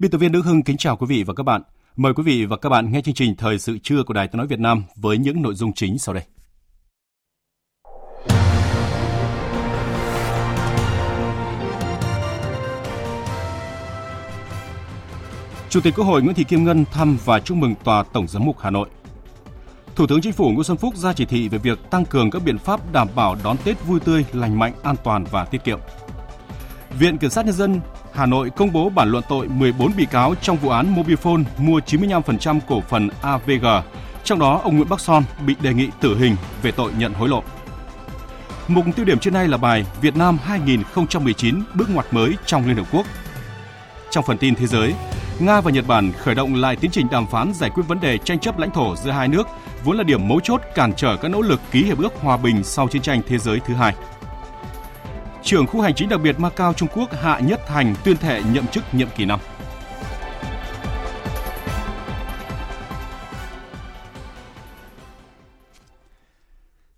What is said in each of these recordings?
Biên tập viên Đức Hưng kính chào quý vị và các bạn. Mời quý vị và các bạn nghe chương trình Thời sự trưa của Đài Tiếng nói Việt Nam với những nội dung chính sau đây. Chủ tịch Quốc hội Nguyễn Thị Kim Ngân thăm và chúc mừng Tòa Tổng giám mục Hà Nội. Thủ tướng Chính phủ Nguyễn Xuân Phúc ra chỉ thị về việc tăng cường các biện pháp đảm bảo đón Tết vui tươi, lành mạnh, an toàn và tiết kiệm. Viện Kiểm sát Nhân dân Hà Nội công bố bản luận tội 14 bị cáo trong vụ án Mobifone mua 95% cổ phần AVG, trong đó ông Nguyễn Bắc Son bị đề nghị tử hình về tội nhận hối lộ. Mục tiêu điểm trên nay là bài Việt Nam 2019 bước ngoặt mới trong Liên Hợp Quốc. Trong phần tin thế giới, Nga và Nhật Bản khởi động lại tiến trình đàm phán giải quyết vấn đề tranh chấp lãnh thổ giữa hai nước, vốn là điểm mấu chốt cản trở các nỗ lực ký hiệp ước hòa bình sau chiến tranh thế giới thứ hai trưởng khu hành chính đặc biệt Macau Trung Quốc Hạ Nhất Thành tuyên thệ nhậm chức nhiệm kỳ năm.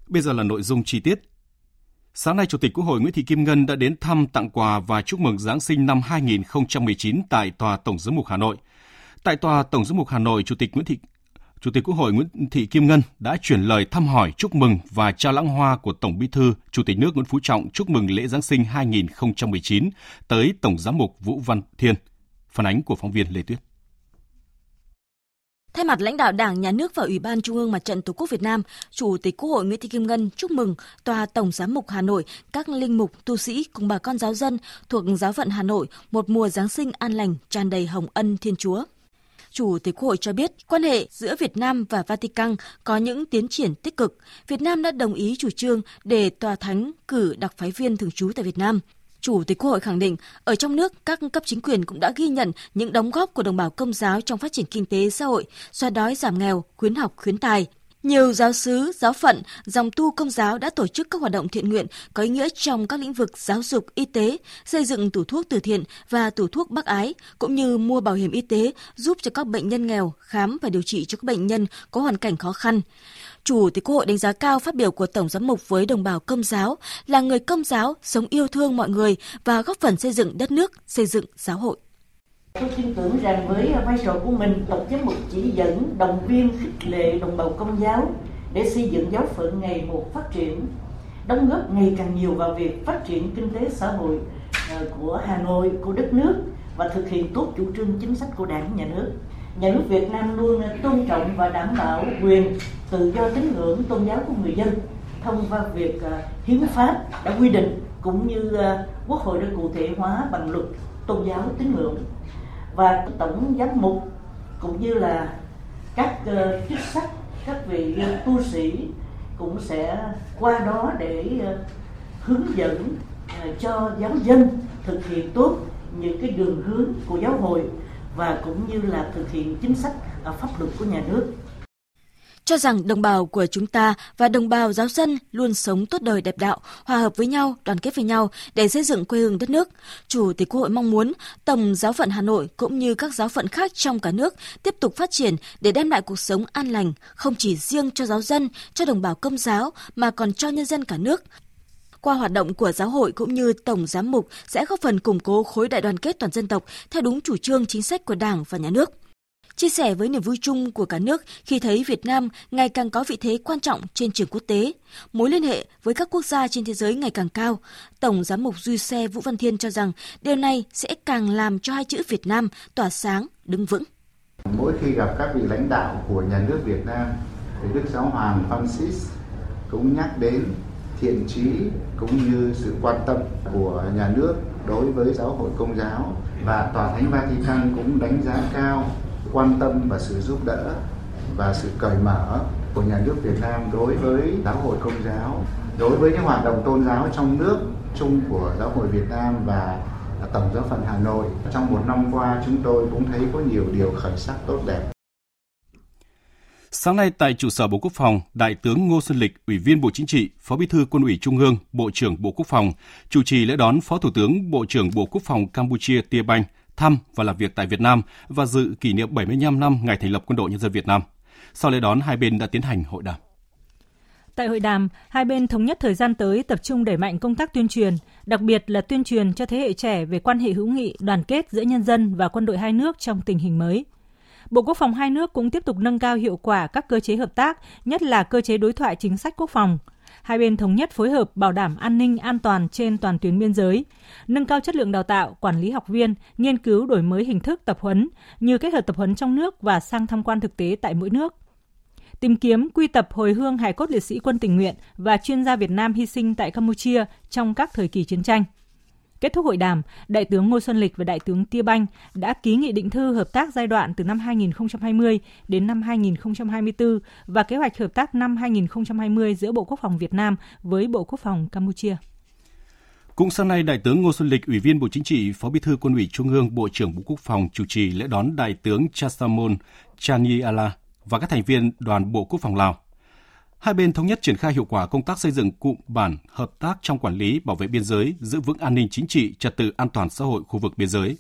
Bây giờ là nội dung chi tiết. Sáng nay, Chủ tịch Quốc hội Nguyễn Thị Kim Ngân đã đến thăm, tặng quà và chúc mừng Giáng sinh năm 2019 tại Tòa Tổng giám mục Hà Nội. Tại Tòa Tổng giám mục Hà Nội, Chủ tịch Nguyễn Thị Chủ tịch Quốc hội Nguyễn Thị Kim Ngân đã chuyển lời thăm hỏi, chúc mừng và trao lãng hoa của Tổng Bí thư, Chủ tịch nước Nguyễn Phú Trọng chúc mừng lễ Giáng sinh 2019 tới Tổng giám mục Vũ Văn Thiên. Phản ánh của phóng viên Lê Tuyết. Thay mặt lãnh đạo Đảng, Nhà nước và Ủy ban Trung ương Mặt trận Tổ quốc Việt Nam, Chủ tịch Quốc hội Nguyễn Thị Kim Ngân chúc mừng Tòa Tổng Giám mục Hà Nội, các linh mục, tu sĩ cùng bà con giáo dân thuộc giáo phận Hà Nội một mùa Giáng sinh an lành, tràn đầy hồng ân Thiên Chúa. Chủ tịch Quốc hội cho biết, quan hệ giữa Việt Nam và Vatican có những tiến triển tích cực. Việt Nam đã đồng ý chủ trương để tòa thánh cử đặc phái viên thường trú tại Việt Nam. Chủ tịch Quốc hội khẳng định, ở trong nước, các cấp chính quyền cũng đã ghi nhận những đóng góp của đồng bào công giáo trong phát triển kinh tế xã hội, xoa đói giảm nghèo, khuyến học khuyến tài, nhiều giáo sứ, giáo phận, dòng tu công giáo đã tổ chức các hoạt động thiện nguyện có ý nghĩa trong các lĩnh vực giáo dục, y tế, xây dựng tủ thuốc từ thiện và tủ thuốc bác ái, cũng như mua bảo hiểm y tế giúp cho các bệnh nhân nghèo khám và điều trị cho các bệnh nhân có hoàn cảnh khó khăn. Chủ tịch Quốc hội đánh giá cao phát biểu của Tổng giám mục với đồng bào công giáo là người công giáo sống yêu thương mọi người và góp phần xây dựng đất nước, xây dựng giáo hội. Tôi tin tưởng rằng với vai trò của mình, Tổng giám mục chỉ dẫn, động viên, khích lệ đồng bào công giáo để xây dựng giáo phận ngày một phát triển, đóng góp ngày càng nhiều vào việc phát triển kinh tế xã hội à, của Hà Nội, của đất nước và thực hiện tốt chủ trương chính sách của Đảng, Nhà nước. Nhà nước Việt Nam luôn tôn trọng và đảm bảo quyền tự do tín ngưỡng tôn giáo của người dân thông qua việc à, hiến pháp đã quy định cũng như à, quốc hội đã cụ thể hóa bằng luật tôn giáo tín ngưỡng và tổng giám mục cũng như là các uh, chức sắc các vị uh, tu sĩ cũng sẽ qua đó để uh, hướng dẫn uh, cho giáo dân thực hiện tốt những cái đường hướng của giáo hội và cũng như là thực hiện chính sách uh, pháp luật của nhà nước cho rằng đồng bào của chúng ta và đồng bào giáo dân luôn sống tốt đời đẹp đạo, hòa hợp với nhau, đoàn kết với nhau để xây dựng quê hương đất nước. Chủ tịch Quốc hội mong muốn Tổng giáo phận Hà Nội cũng như các giáo phận khác trong cả nước tiếp tục phát triển để đem lại cuộc sống an lành, không chỉ riêng cho giáo dân, cho đồng bào công giáo mà còn cho nhân dân cả nước. Qua hoạt động của giáo hội cũng như tổng giám mục sẽ góp phần củng cố khối đại đoàn kết toàn dân tộc theo đúng chủ trương chính sách của Đảng và Nhà nước chia sẻ với niềm vui chung của cả nước khi thấy Việt Nam ngày càng có vị thế quan trọng trên trường quốc tế, mối liên hệ với các quốc gia trên thế giới ngày càng cao. Tổng giám mục Duy Xe Vũ Văn Thiên cho rằng điều này sẽ càng làm cho hai chữ Việt Nam tỏa sáng, đứng vững. Mỗi khi gặp các vị lãnh đạo của nhà nước Việt Nam, thì Đức Giáo Hoàng Francis cũng nhắc đến thiện trí cũng như sự quan tâm của nhà nước đối với giáo hội công giáo và tòa thánh Vatican cũng đánh giá cao quan tâm và sự giúp đỡ và sự cởi mở của nhà nước Việt Nam đối với giáo hội công giáo đối với những hoạt động tôn giáo trong nước chung của giáo hội Việt Nam và tổng giáo phận Hà Nội. Trong một năm qua chúng tôi cũng thấy có nhiều điều khởi sắc tốt đẹp. Sáng nay tại trụ sở Bộ Quốc phòng, Đại tướng Ngô Xuân Lịch, Ủy viên Bộ Chính trị, Phó Bí thư Quân ủy Trung ương, Bộ trưởng Bộ Quốc phòng, chủ trì lễ đón Phó Thủ tướng Bộ trưởng Bộ Quốc phòng Campuchia Tia Banh thăm và làm việc tại Việt Nam và dự kỷ niệm 75 năm ngày thành lập Quân đội Nhân dân Việt Nam. Sau lễ đón, hai bên đã tiến hành hội đàm. Tại hội đàm, hai bên thống nhất thời gian tới tập trung đẩy mạnh công tác tuyên truyền, đặc biệt là tuyên truyền cho thế hệ trẻ về quan hệ hữu nghị, đoàn kết giữa nhân dân và quân đội hai nước trong tình hình mới – Bộ Quốc phòng hai nước cũng tiếp tục nâng cao hiệu quả các cơ chế hợp tác, nhất là cơ chế đối thoại chính sách quốc phòng. Hai bên thống nhất phối hợp bảo đảm an ninh an toàn trên toàn tuyến biên giới, nâng cao chất lượng đào tạo, quản lý học viên, nghiên cứu đổi mới hình thức tập huấn như kết hợp tập huấn trong nước và sang tham quan thực tế tại mỗi nước tìm kiếm quy tập hồi hương hài cốt liệt sĩ quân tình nguyện và chuyên gia Việt Nam hy sinh tại Campuchia trong các thời kỳ chiến tranh. Kết thúc hội đàm, Đại tướng Ngô Xuân Lịch và Đại tướng Tia Banh đã ký nghị định thư hợp tác giai đoạn từ năm 2020 đến năm 2024 và kế hoạch hợp tác năm 2020 giữa Bộ Quốc phòng Việt Nam với Bộ Quốc phòng Campuchia. Cũng sáng nay, Đại tướng Ngô Xuân Lịch, Ủy viên Bộ Chính trị, Phó Bí thư Quân ủy Trung ương, Bộ trưởng Bộ Quốc phòng chủ trì lễ đón Đại tướng Chasamon Chaniala và các thành viên đoàn Bộ Quốc phòng Lào. Hai bên thống nhất triển khai hiệu quả công tác xây dựng cụm bản hợp tác trong quản lý bảo vệ biên giới, giữ vững an ninh chính trị, trật tự an toàn xã hội khu vực biên giới.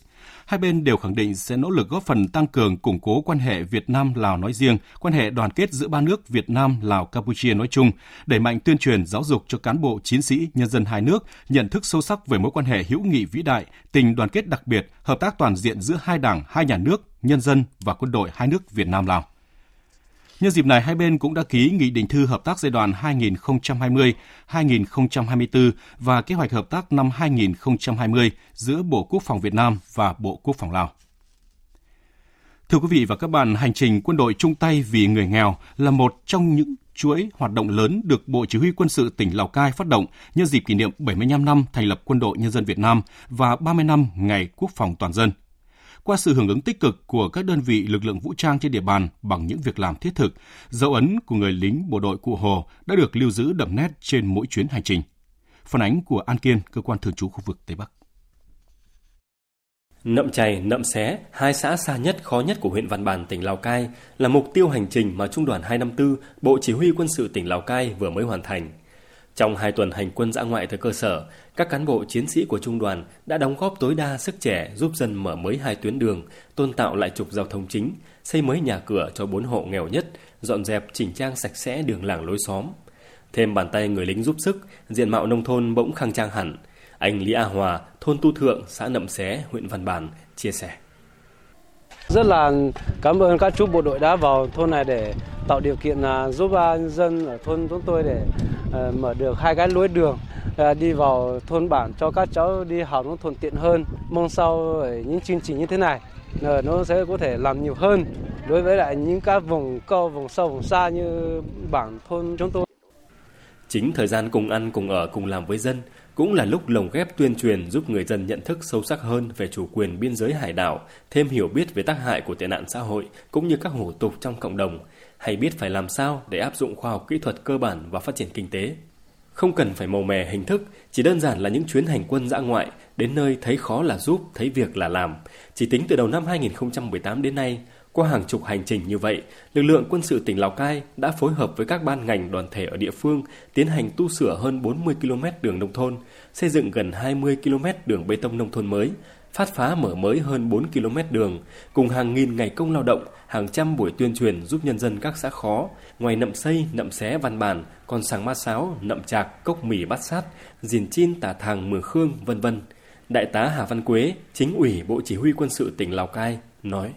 Hai bên đều khẳng định sẽ nỗ lực góp phần tăng cường củng cố quan hệ Việt Nam Lào nói riêng, quan hệ đoàn kết giữa ba nước Việt Nam Lào Campuchia nói chung, đẩy mạnh tuyên truyền giáo dục cho cán bộ chiến sĩ nhân dân hai nước nhận thức sâu sắc về mối quan hệ hữu nghị vĩ đại, tình đoàn kết đặc biệt, hợp tác toàn diện giữa hai đảng, hai nhà nước, nhân dân và quân đội hai nước Việt Nam Lào. Nhân dịp này, hai bên cũng đã ký nghị định thư hợp tác giai đoạn 2020-2024 và kế hoạch hợp tác năm 2020 giữa Bộ Quốc phòng Việt Nam và Bộ Quốc phòng Lào. Thưa quý vị và các bạn, hành trình quân đội chung tay vì người nghèo là một trong những chuỗi hoạt động lớn được Bộ Chỉ huy Quân sự tỉnh Lào Cai phát động nhân dịp kỷ niệm 75 năm thành lập Quân đội Nhân dân Việt Nam và 30 năm Ngày Quốc phòng toàn dân – qua sự hưởng ứng tích cực của các đơn vị lực lượng vũ trang trên địa bàn bằng những việc làm thiết thực, dấu ấn của người lính bộ đội Cụ Hồ đã được lưu giữ đậm nét trên mỗi chuyến hành trình. Phản ánh của An Kiên, cơ quan thường trú khu vực Tây Bắc. Nậm Chày, Nậm Xé, hai xã xa nhất khó nhất của huyện Văn Bàn, tỉnh Lào Cai là mục tiêu hành trình mà Trung đoàn 254, Bộ Chỉ huy Quân sự tỉnh Lào Cai vừa mới hoàn thành. Trong hai tuần hành quân dã ngoại tới cơ sở, các cán bộ chiến sĩ của trung đoàn đã đóng góp tối đa sức trẻ giúp dân mở mới hai tuyến đường, tôn tạo lại trục giao thông chính, xây mới nhà cửa cho bốn hộ nghèo nhất, dọn dẹp chỉnh trang sạch sẽ đường làng lối xóm. Thêm bàn tay người lính giúp sức, diện mạo nông thôn bỗng khang trang hẳn. Anh Lý A Hòa, thôn Tu Thượng, xã Nậm Xé, huyện Văn Bản, chia sẻ. Rất là cảm ơn các chú bộ đội đã vào thôn này để tạo điều kiện à, giúp dân ở thôn chúng tôi để ờ, mở được hai cái lối đường à, đi vào thôn bản cho các cháu đi học nó thuận tiện hơn. Mong sau những chương trình như thế này ờ, nó sẽ có thể làm nhiều hơn đối với lại những các vùng cao, vùng sâu, vùng xa như bản thôn chúng tôi. Chính thời gian cùng ăn, cùng ở, cùng làm với dân cũng là lúc lồng ghép tuyên truyền giúp người dân nhận thức sâu sắc hơn về chủ quyền biên giới hải đảo, thêm hiểu biết về tác hại của tệ nạn xã hội cũng như các hủ tục trong cộng đồng, hay biết phải làm sao để áp dụng khoa học kỹ thuật cơ bản và phát triển kinh tế. Không cần phải màu mè hình thức, chỉ đơn giản là những chuyến hành quân dã ngoại, đến nơi thấy khó là giúp, thấy việc là làm. Chỉ tính từ đầu năm 2018 đến nay, qua hàng chục hành trình như vậy, lực lượng quân sự tỉnh Lào Cai đã phối hợp với các ban ngành đoàn thể ở địa phương tiến hành tu sửa hơn 40 km đường nông thôn, xây dựng gần 20 km đường bê tông nông thôn mới, phát phá mở mới hơn 4 km đường, cùng hàng nghìn ngày công lao động, hàng trăm buổi tuyên truyền giúp nhân dân các xã khó, ngoài nậm xây, nậm xé, văn bản, còn sàng ma sáo, nậm chạc, cốc mì bát sát, dìn chin, tả thàng, mường khương, vân vân. Đại tá Hà Văn Quế, chính ủy Bộ Chỉ huy Quân sự tỉnh Lào Cai, nói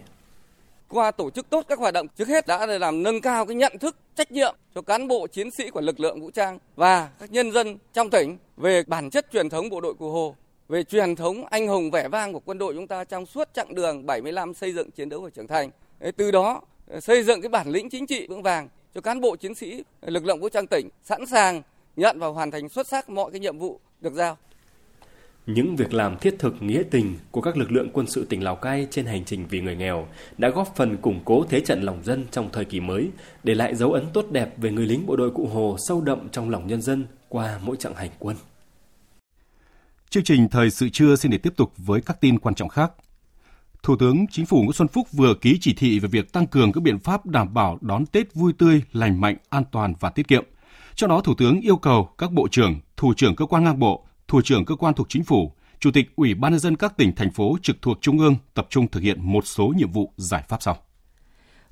qua tổ chức tốt các hoạt động trước hết đã làm nâng cao cái nhận thức trách nhiệm cho cán bộ chiến sĩ của lực lượng vũ trang và các nhân dân trong tỉnh về bản chất truyền thống bộ đội cụ Hồ, về truyền thống anh hùng vẻ vang của quân đội chúng ta trong suốt chặng đường 75 xây dựng chiến đấu và trưởng thành. Từ đó ờ, xây dựng cái bản lĩnh chính trị vững vàng cho cán bộ chiến sĩ lực lượng vũ trang tỉnh sẵn sàng nhận và hoàn thành xuất sắc mọi cái nhiệm vụ được giao. Những việc làm thiết thực nghĩa tình của các lực lượng quân sự tỉnh Lào Cai trên hành trình vì người nghèo đã góp phần củng cố thế trận lòng dân trong thời kỳ mới, để lại dấu ấn tốt đẹp về người lính bộ đội Cụ Hồ sâu đậm trong lòng nhân dân qua mỗi trận hành quân. Chương trình Thời sự trưa xin để tiếp tục với các tin quan trọng khác. Thủ tướng Chính phủ Nguyễn Xuân Phúc vừa ký chỉ thị về việc tăng cường các biện pháp đảm bảo đón Tết vui tươi, lành mạnh, an toàn và tiết kiệm. Trong đó, Thủ tướng yêu cầu các bộ trưởng, thủ trưởng cơ quan ngang bộ, thủ trưởng cơ quan thuộc chính phủ, chủ tịch Ủy ban nhân dân các tỉnh thành phố trực thuộc trung ương tập trung thực hiện một số nhiệm vụ giải pháp sau.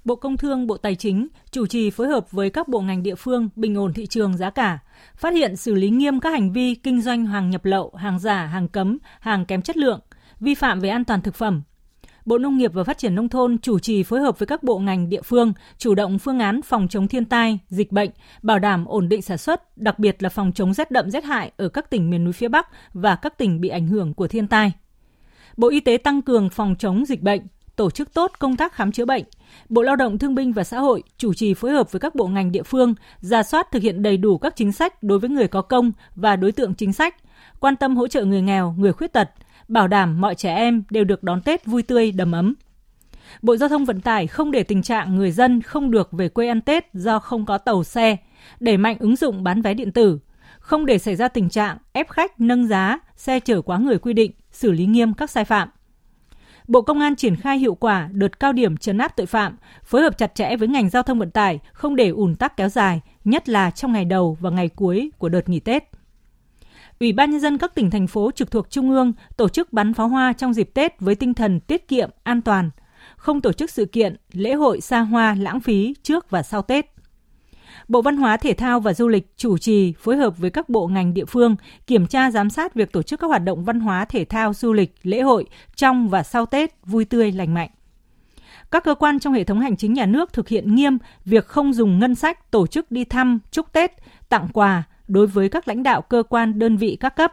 Bộ Công Thương, Bộ Tài chính chủ trì phối hợp với các bộ ngành địa phương bình ổn thị trường giá cả, phát hiện xử lý nghiêm các hành vi kinh doanh hàng nhập lậu, hàng giả, hàng cấm, hàng kém chất lượng, vi phạm về an toàn thực phẩm, Bộ Nông nghiệp và Phát triển Nông thôn chủ trì phối hợp với các bộ ngành địa phương chủ động phương án phòng chống thiên tai, dịch bệnh, bảo đảm ổn định sản xuất, đặc biệt là phòng chống rét đậm rét hại ở các tỉnh miền núi phía Bắc và các tỉnh bị ảnh hưởng của thiên tai. Bộ Y tế tăng cường phòng chống dịch bệnh, tổ chức tốt công tác khám chữa bệnh. Bộ Lao động Thương binh và Xã hội chủ trì phối hợp với các bộ ngành địa phương ra soát thực hiện đầy đủ các chính sách đối với người có công và đối tượng chính sách, quan tâm hỗ trợ người nghèo, người khuyết tật, bảo đảm mọi trẻ em đều được đón Tết vui tươi đầm ấm. Bộ Giao thông Vận tải không để tình trạng người dân không được về quê ăn Tết do không có tàu xe, đẩy mạnh ứng dụng bán vé điện tử, không để xảy ra tình trạng ép khách nâng giá, xe chở quá người quy định, xử lý nghiêm các sai phạm. Bộ Công an triển khai hiệu quả đợt cao điểm trấn áp tội phạm, phối hợp chặt chẽ với ngành giao thông vận tải, không để ùn tắc kéo dài, nhất là trong ngày đầu và ngày cuối của đợt nghỉ Tết. Ủy ban nhân dân các tỉnh thành phố trực thuộc trung ương tổ chức bắn pháo hoa trong dịp Tết với tinh thần tiết kiệm, an toàn, không tổ chức sự kiện, lễ hội xa hoa lãng phí trước và sau Tết. Bộ Văn hóa Thể thao và Du lịch chủ trì phối hợp với các bộ ngành địa phương kiểm tra giám sát việc tổ chức các hoạt động văn hóa thể thao du lịch, lễ hội trong và sau Tết vui tươi lành mạnh. Các cơ quan trong hệ thống hành chính nhà nước thực hiện nghiêm việc không dùng ngân sách tổ chức đi thăm, chúc Tết, tặng quà, đối với các lãnh đạo cơ quan đơn vị các cấp,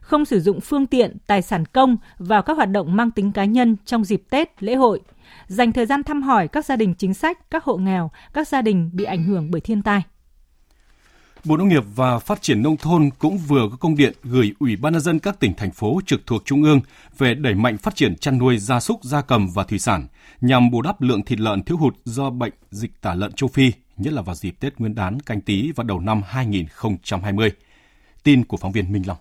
không sử dụng phương tiện, tài sản công vào các hoạt động mang tính cá nhân trong dịp Tết, lễ hội, dành thời gian thăm hỏi các gia đình chính sách, các hộ nghèo, các gia đình bị ảnh hưởng bởi thiên tai. Bộ Nông nghiệp và Phát triển Nông thôn cũng vừa có công điện gửi Ủy ban nhân dân các tỉnh, thành phố trực thuộc Trung ương về đẩy mạnh phát triển chăn nuôi gia súc, gia cầm và thủy sản nhằm bù đắp lượng thịt lợn thiếu hụt do bệnh dịch tả lợn châu Phi nhất là vào dịp Tết Nguyên đán canh tí và đầu năm 2020. Tin của phóng viên Minh Long.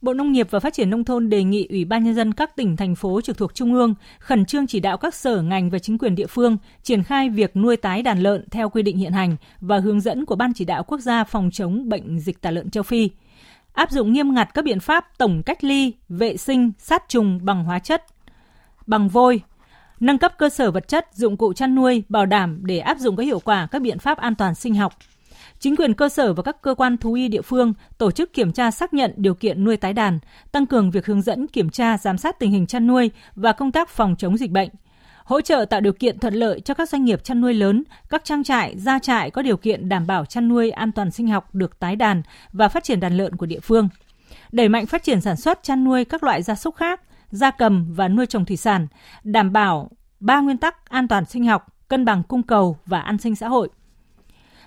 Bộ Nông nghiệp và Phát triển Nông thôn đề nghị Ủy ban Nhân dân các tỉnh, thành phố trực thuộc Trung ương khẩn trương chỉ đạo các sở ngành và chính quyền địa phương triển khai việc nuôi tái đàn lợn theo quy định hiện hành và hướng dẫn của Ban chỉ đạo quốc gia phòng chống bệnh dịch tả lợn châu Phi. Áp dụng nghiêm ngặt các biện pháp tổng cách ly, vệ sinh, sát trùng bằng hóa chất, bằng vôi, nâng cấp cơ sở vật chất, dụng cụ chăn nuôi, bảo đảm để áp dụng có hiệu quả các biện pháp an toàn sinh học. Chính quyền cơ sở và các cơ quan thú y địa phương tổ chức kiểm tra xác nhận điều kiện nuôi tái đàn, tăng cường việc hướng dẫn kiểm tra giám sát tình hình chăn nuôi và công tác phòng chống dịch bệnh. Hỗ trợ tạo điều kiện thuận lợi cho các doanh nghiệp chăn nuôi lớn, các trang trại, gia trại có điều kiện đảm bảo chăn nuôi an toàn sinh học được tái đàn và phát triển đàn lợn của địa phương. Đẩy mạnh phát triển sản xuất chăn nuôi các loại gia súc khác, gia cầm và nuôi trồng thủy sản, đảm bảo ba nguyên tắc an toàn sinh học, cân bằng cung cầu và an sinh xã hội.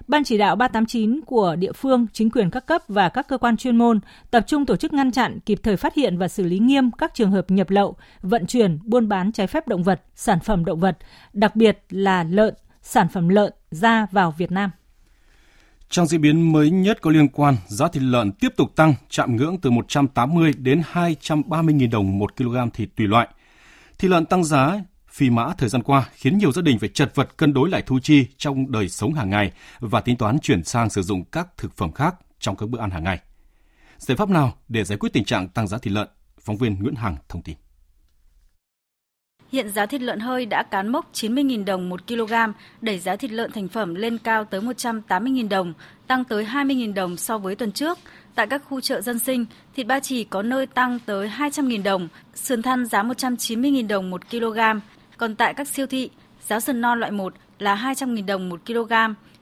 Ban chỉ đạo 389 của địa phương, chính quyền các cấp và các cơ quan chuyên môn tập trung tổ chức ngăn chặn, kịp thời phát hiện và xử lý nghiêm các trường hợp nhập lậu, vận chuyển, buôn bán trái phép động vật, sản phẩm động vật, đặc biệt là lợn, sản phẩm lợn ra vào Việt Nam. Trong diễn biến mới nhất có liên quan, giá thịt lợn tiếp tục tăng, chạm ngưỡng từ 180 đến 230.000 đồng một kg thịt tùy loại. Thịt lợn tăng giá phi mã thời gian qua khiến nhiều gia đình phải chật vật cân đối lại thu chi trong đời sống hàng ngày và tính toán chuyển sang sử dụng các thực phẩm khác trong các bữa ăn hàng ngày. Giải pháp nào để giải quyết tình trạng tăng giá thịt lợn? Phóng viên Nguyễn Hằng thông tin. Hiện giá thịt lợn hơi đã cán mốc 90.000 đồng một kg, đẩy giá thịt lợn thành phẩm lên cao tới 180.000 đồng, tăng tới 20.000 đồng so với tuần trước. Tại các khu chợ dân sinh, thịt ba chỉ có nơi tăng tới 200.000 đồng, sườn thăn giá 190.000 đồng một kg. Còn tại các siêu thị, giá sườn non loại 1 là 200.000 đồng một kg,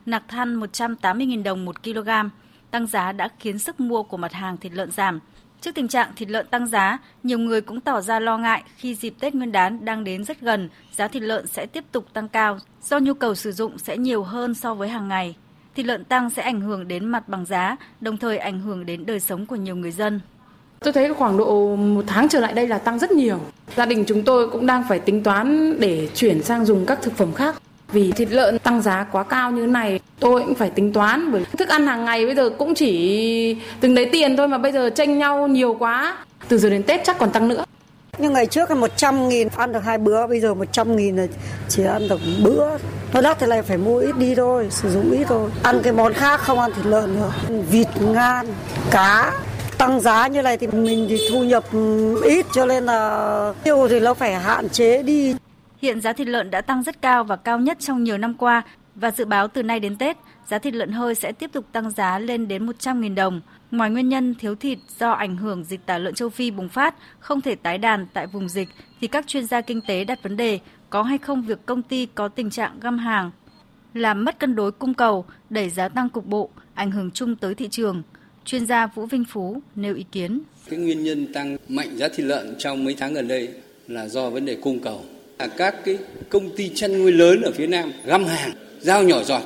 nạc than 180.000 đồng một kg. Tăng giá đã khiến sức mua của mặt hàng thịt lợn giảm. Trước tình trạng thịt lợn tăng giá, nhiều người cũng tỏ ra lo ngại khi dịp Tết Nguyên đán đang đến rất gần, giá thịt lợn sẽ tiếp tục tăng cao do nhu cầu sử dụng sẽ nhiều hơn so với hàng ngày. Thịt lợn tăng sẽ ảnh hưởng đến mặt bằng giá, đồng thời ảnh hưởng đến đời sống của nhiều người dân. Tôi thấy khoảng độ một tháng trở lại đây là tăng rất nhiều. Gia đình chúng tôi cũng đang phải tính toán để chuyển sang dùng các thực phẩm khác. Vì thịt lợn tăng giá quá cao như này, tôi cũng phải tính toán bởi thức ăn hàng ngày bây giờ cũng chỉ từng đấy tiền thôi mà bây giờ tranh nhau nhiều quá. Từ giờ đến Tết chắc còn tăng nữa. Nhưng ngày trước là 100 nghìn ăn được hai bữa, bây giờ 100 nghìn là chỉ ăn được bữa. Nó đắt thì lại phải mua ít đi thôi, sử dụng ít thôi. Ăn cái món khác không ăn thịt lợn nữa. Vịt, ngan, cá, tăng giá như này thì mình thì thu nhập ít cho nên là tiêu thì nó phải hạn chế đi. Hiện giá thịt lợn đã tăng rất cao và cao nhất trong nhiều năm qua và dự báo từ nay đến Tết, giá thịt lợn hơi sẽ tiếp tục tăng giá lên đến 100.000 đồng. Ngoài nguyên nhân thiếu thịt do ảnh hưởng dịch tả lợn châu Phi bùng phát, không thể tái đàn tại vùng dịch, thì các chuyên gia kinh tế đặt vấn đề có hay không việc công ty có tình trạng găm hàng, làm mất cân đối cung cầu, đẩy giá tăng cục bộ, ảnh hưởng chung tới thị trường. Chuyên gia Vũ Vinh Phú nêu ý kiến. Cái nguyên nhân tăng mạnh giá thịt lợn trong mấy tháng gần đây là do vấn đề cung cầu. Các cái công ty chăn nuôi lớn ở phía Nam găm hàng, giao nhỏ giọt.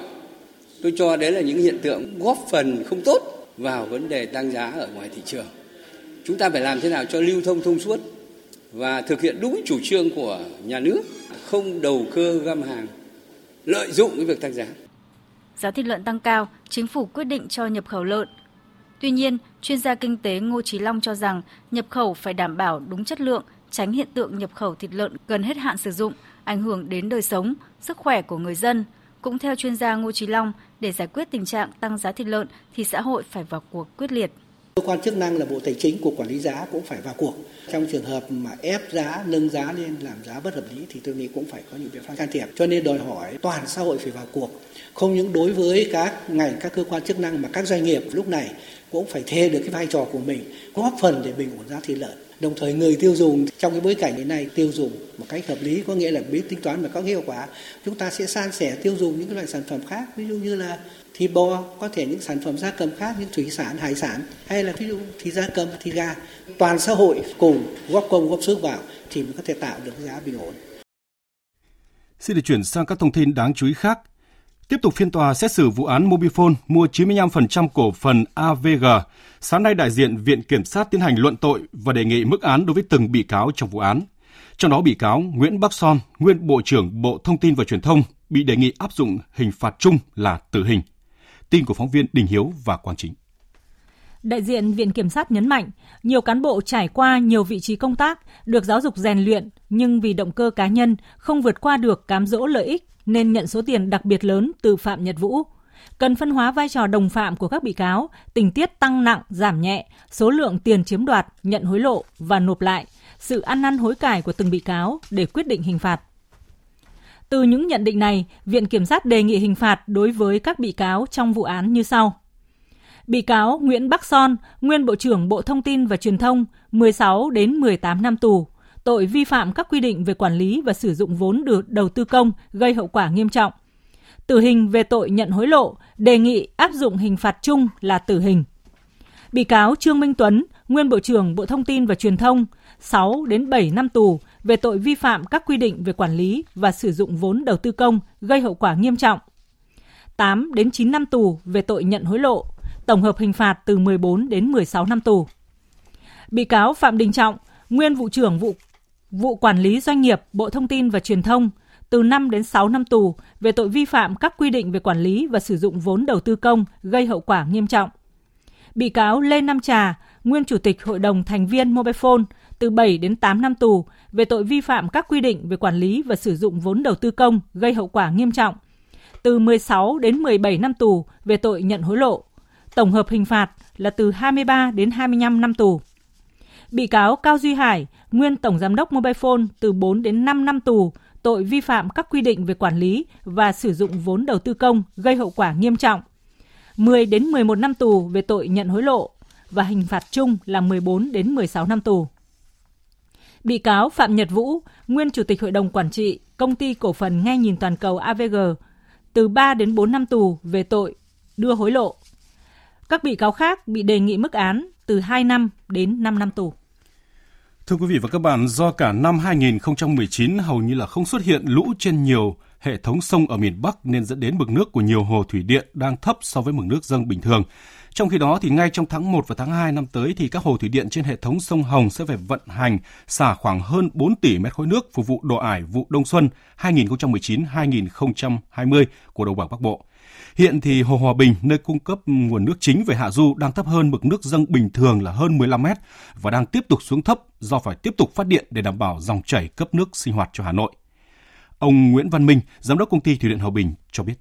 Tôi cho đấy là những hiện tượng góp phần không tốt vào vấn đề tăng giá ở ngoài thị trường. Chúng ta phải làm thế nào cho lưu thông thông suốt và thực hiện đúng chủ trương của nhà nước, không đầu cơ găm hàng, lợi dụng cái việc tăng giá. Giá thịt lợn tăng cao, chính phủ quyết định cho nhập khẩu lợn. Tuy nhiên, chuyên gia kinh tế Ngô Chí Long cho rằng nhập khẩu phải đảm bảo đúng chất lượng, tránh hiện tượng nhập khẩu thịt lợn gần hết hạn sử dụng, ảnh hưởng đến đời sống, sức khỏe của người dân. Cũng theo chuyên gia Ngô Chí Long, để giải quyết tình trạng tăng giá thịt lợn thì xã hội phải vào cuộc quyết liệt. Cơ quan chức năng là Bộ Tài chính, cục Quản lý giá cũng phải vào cuộc. Trong trường hợp mà ép giá, nâng giá lên làm giá bất hợp lý thì tôi nghĩ cũng phải có những biện pháp can thiệp. Cho nên đòi hỏi toàn xã hội phải vào cuộc. Không những đối với các ngành, các cơ quan chức năng mà các doanh nghiệp lúc này cũng phải thê được cái vai trò của mình, góp phần để bình ổn giá thịt lợn. Đồng thời người tiêu dùng trong cái bối cảnh hiện nay tiêu dùng một cách hợp lý có nghĩa là biết tính toán và có hiệu quả. Chúng ta sẽ san sẻ tiêu dùng những cái loại sản phẩm khác ví dụ như là thịt bò, có thể những sản phẩm gia cầm khác như thủy sản, hải sản hay là ví dụ thịt gia cầm, thịt gà. Toàn xã hội cùng góp công góp sức vào thì mới có thể tạo được giá bình ổn. Xin được chuyển sang các thông tin đáng chú ý khác. Tiếp tục phiên tòa xét xử vụ án Mobifone mua 95% cổ phần AVG. Sáng nay đại diện Viện Kiểm sát tiến hành luận tội và đề nghị mức án đối với từng bị cáo trong vụ án. Trong đó bị cáo Nguyễn Bắc Son, nguyên Bộ trưởng Bộ Thông tin và Truyền thông, bị đề nghị áp dụng hình phạt chung là tử hình. Tin của phóng viên Đình Hiếu và Quang Chính. Đại diện Viện Kiểm sát nhấn mạnh, nhiều cán bộ trải qua nhiều vị trí công tác, được giáo dục rèn luyện, nhưng vì động cơ cá nhân không vượt qua được cám dỗ lợi ích nên nhận số tiền đặc biệt lớn từ Phạm Nhật Vũ. Cần phân hóa vai trò đồng phạm của các bị cáo, tình tiết tăng nặng, giảm nhẹ, số lượng tiền chiếm đoạt, nhận hối lộ và nộp lại, sự ăn năn hối cải của từng bị cáo để quyết định hình phạt. Từ những nhận định này, Viện Kiểm sát đề nghị hình phạt đối với các bị cáo trong vụ án như sau. Bị cáo Nguyễn Bắc Son, nguyên Bộ trưởng Bộ Thông tin và Truyền thông, 16 đến 18 năm tù, tội vi phạm các quy định về quản lý và sử dụng vốn được đầu tư công gây hậu quả nghiêm trọng. Tử hình về tội nhận hối lộ, đề nghị áp dụng hình phạt chung là tử hình. Bị cáo Trương Minh Tuấn, nguyên Bộ trưởng Bộ Thông tin và Truyền thông, 6 đến 7 năm tù về tội vi phạm các quy định về quản lý và sử dụng vốn đầu tư công gây hậu quả nghiêm trọng. 8 đến 9 năm tù về tội nhận hối lộ, tổng hợp hình phạt từ 14 đến 16 năm tù. Bị cáo Phạm Đình Trọng, nguyên vụ trưởng vụ vụ quản lý doanh nghiệp Bộ Thông tin và Truyền thông từ 5 đến 6 năm tù về tội vi phạm các quy định về quản lý và sử dụng vốn đầu tư công gây hậu quả nghiêm trọng. Bị cáo Lê Nam Trà, nguyên chủ tịch Hội đồng thành viên Mobifone từ 7 đến 8 năm tù về tội vi phạm các quy định về quản lý và sử dụng vốn đầu tư công gây hậu quả nghiêm trọng. Từ 16 đến 17 năm tù về tội nhận hối lộ. Tổng hợp hình phạt là từ 23 đến 25 năm tù. Bị cáo Cao Duy Hải, nguyên tổng giám đốc Mobile Phone từ 4 đến 5 năm tù, tội vi phạm các quy định về quản lý và sử dụng vốn đầu tư công gây hậu quả nghiêm trọng. 10 đến 11 năm tù về tội nhận hối lộ và hình phạt chung là 14 đến 16 năm tù. Bị cáo Phạm Nhật Vũ, nguyên chủ tịch hội đồng quản trị công ty cổ phần nghe nhìn toàn cầu AVG, từ 3 đến 4 năm tù về tội đưa hối lộ. Các bị cáo khác bị đề nghị mức án từ 2 năm đến 5 năm tù. Thưa quý vị và các bạn, do cả năm 2019 hầu như là không xuất hiện lũ trên nhiều hệ thống sông ở miền Bắc nên dẫn đến mực nước của nhiều hồ thủy điện đang thấp so với mực nước dâng bình thường. Trong khi đó thì ngay trong tháng 1 và tháng 2 năm tới thì các hồ thủy điện trên hệ thống sông Hồng sẽ phải vận hành xả khoảng hơn 4 tỷ mét khối nước phục vụ độ ải vụ đông xuân 2019-2020 của đồng bằng Bắc Bộ. Hiện thì Hồ Hòa Bình, nơi cung cấp nguồn nước chính về hạ du đang thấp hơn mực nước dâng bình thường là hơn 15 mét và đang tiếp tục xuống thấp do phải tiếp tục phát điện để đảm bảo dòng chảy cấp nước sinh hoạt cho Hà Nội. Ông Nguyễn Văn Minh, giám đốc công ty Thủy điện Hòa Bình cho biết.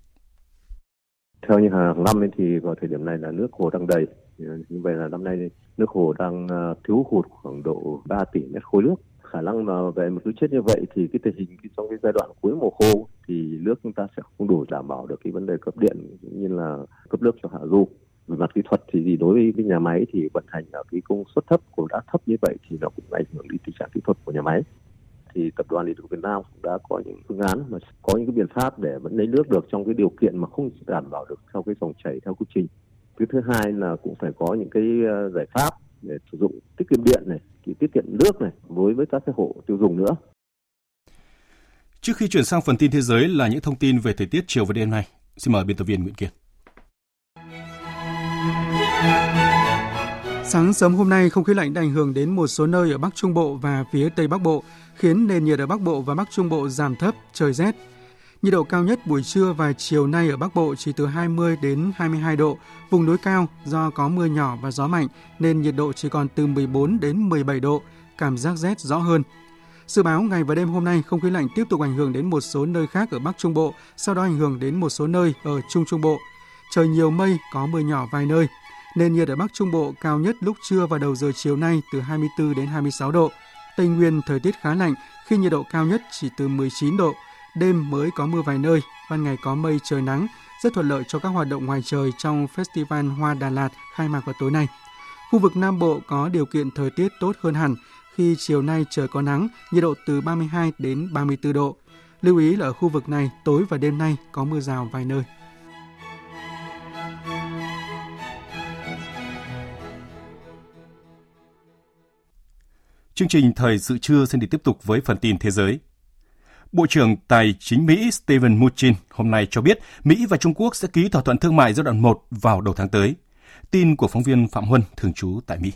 Theo như hàng năm thì vào thời điểm này là nước hồ đang đầy. Như vậy là năm nay nước hồ đang à, thiếu hụt khoảng độ 3 tỷ mét khối nước. Khả năng mà về một thứ chết như vậy thì cái tình hình trong cái giai đoạn cuối mùa khô thì nước chúng ta sẽ không đủ đảm bảo được cái vấn đề cấp điện cũng như là cấp nước cho hạ du. Về mặt kỹ thuật thì gì đối với cái nhà máy thì vận hành ở cái công suất thấp cũng đã thấp như vậy thì nó cũng ảnh hưởng đến tình trạng kỹ thuật của nhà máy thì tập đoàn điện lực Việt Nam cũng đã có những phương án mà có những cái biện pháp để vẫn lấy nước được trong cái điều kiện mà không đảm bảo được theo cái dòng chảy theo quy trình. Cái thứ hai là cũng phải có những cái ờ, giải pháp để sử dụng tiết kiệm điện này, tiết kiệm nước này đối với các cái hộ tiêu dùng nữa. Trước khi chuyển sang phần tin thế giới là những thông tin về thời tiết chiều và đêm nay. Xin mời biên tập viên Nguyễn Kiệt. Sáng sớm hôm nay, không khí lạnh đã ảnh hưởng đến một số nơi ở Bắc Trung Bộ và phía Tây Bắc Bộ, khiến nền nhiệt ở Bắc Bộ và Bắc Trung Bộ giảm thấp, trời rét. Nhiệt độ cao nhất buổi trưa và chiều nay ở Bắc Bộ chỉ từ 20 đến 22 độ. Vùng núi cao do có mưa nhỏ và gió mạnh nên nhiệt độ chỉ còn từ 14 đến 17 độ, cảm giác rét rõ hơn. Dự báo ngày và đêm hôm nay không khí lạnh tiếp tục ảnh hưởng đến một số nơi khác ở Bắc Trung Bộ, sau đó ảnh hưởng đến một số nơi ở Trung Trung Bộ. Trời nhiều mây, có mưa nhỏ vài nơi. Nền nhiệt ở Bắc Trung Bộ cao nhất lúc trưa và đầu giờ chiều nay từ 24 đến 26 độ. Tây Nguyên thời tiết khá lạnh khi nhiệt độ cao nhất chỉ từ 19 độ. Đêm mới có mưa vài nơi, ban ngày có mây trời nắng, rất thuận lợi cho các hoạt động ngoài trời trong Festival Hoa Đà Lạt khai mạc vào tối nay. Khu vực Nam Bộ có điều kiện thời tiết tốt hơn hẳn khi chiều nay trời có nắng, nhiệt độ từ 32 đến 34 độ. Lưu ý là ở khu vực này tối và đêm nay có mưa rào vài nơi. Chương trình Thời sự trưa xin được tiếp tục với phần tin thế giới. Bộ trưởng Tài chính Mỹ Steven Mnuchin hôm nay cho biết Mỹ và Trung Quốc sẽ ký thỏa thuận thương mại giai đoạn 1 vào đầu tháng tới. Tin của phóng viên Phạm Huân, thường trú tại Mỹ.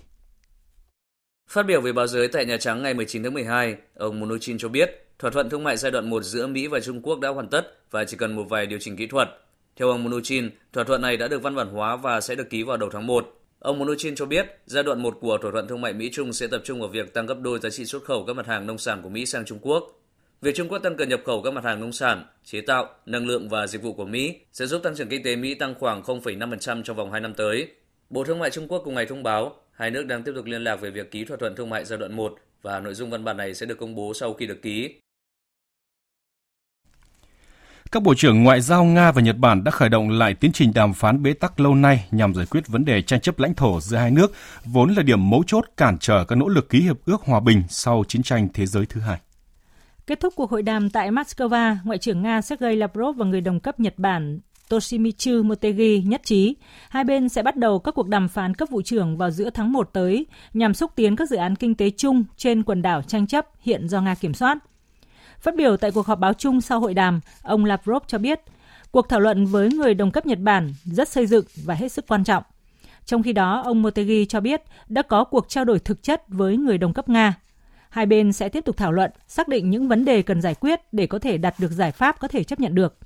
Phát biểu với báo giới tại Nhà Trắng ngày 19 tháng 12, ông Mnuchin cho biết thỏa thuận thương mại giai đoạn 1 giữa Mỹ và Trung Quốc đã hoàn tất và chỉ cần một vài điều chỉnh kỹ thuật. Theo ông Mnuchin, thỏa thuận này đã được văn bản hóa và sẽ được ký vào đầu tháng 1. Ông Mnuchin cho biết, giai đoạn 1 của thỏa thuận thương mại Mỹ-Trung sẽ tập trung vào việc tăng gấp đôi giá trị xuất khẩu các mặt hàng nông sản của Mỹ sang Trung Quốc. Việc Trung Quốc tăng cường nhập khẩu các mặt hàng nông sản, chế tạo, năng lượng và dịch vụ của Mỹ sẽ giúp tăng trưởng kinh tế Mỹ tăng khoảng 0,5% trong vòng 2 năm tới. Bộ Thương mại Trung Quốc cùng ngày thông báo, hai nước đang tiếp tục liên lạc về việc ký thỏa thuận thương mại giai đoạn 1 và nội dung văn bản này sẽ được công bố sau khi được ký. Các bộ trưởng ngoại giao Nga và Nhật Bản đã khởi động lại tiến trình đàm phán bế tắc lâu nay nhằm giải quyết vấn đề tranh chấp lãnh thổ giữa hai nước, vốn là điểm mấu chốt cản trở các nỗ lực ký hiệp ước hòa bình sau chiến tranh thế giới thứ hai. Kết thúc cuộc hội đàm tại Moscow, Ngoại trưởng Nga Sergei Lavrov và người đồng cấp Nhật Bản Toshimitsu Motegi nhất trí, hai bên sẽ bắt đầu các cuộc đàm phán cấp vụ trưởng vào giữa tháng 1 tới nhằm xúc tiến các dự án kinh tế chung trên quần đảo tranh chấp hiện do Nga kiểm soát. Phát biểu tại cuộc họp báo chung sau hội đàm, ông Lavrov cho biết, cuộc thảo luận với người đồng cấp Nhật Bản rất xây dựng và hết sức quan trọng. Trong khi đó, ông Motegi cho biết đã có cuộc trao đổi thực chất với người đồng cấp Nga. Hai bên sẽ tiếp tục thảo luận, xác định những vấn đề cần giải quyết để có thể đạt được giải pháp có thể chấp nhận được.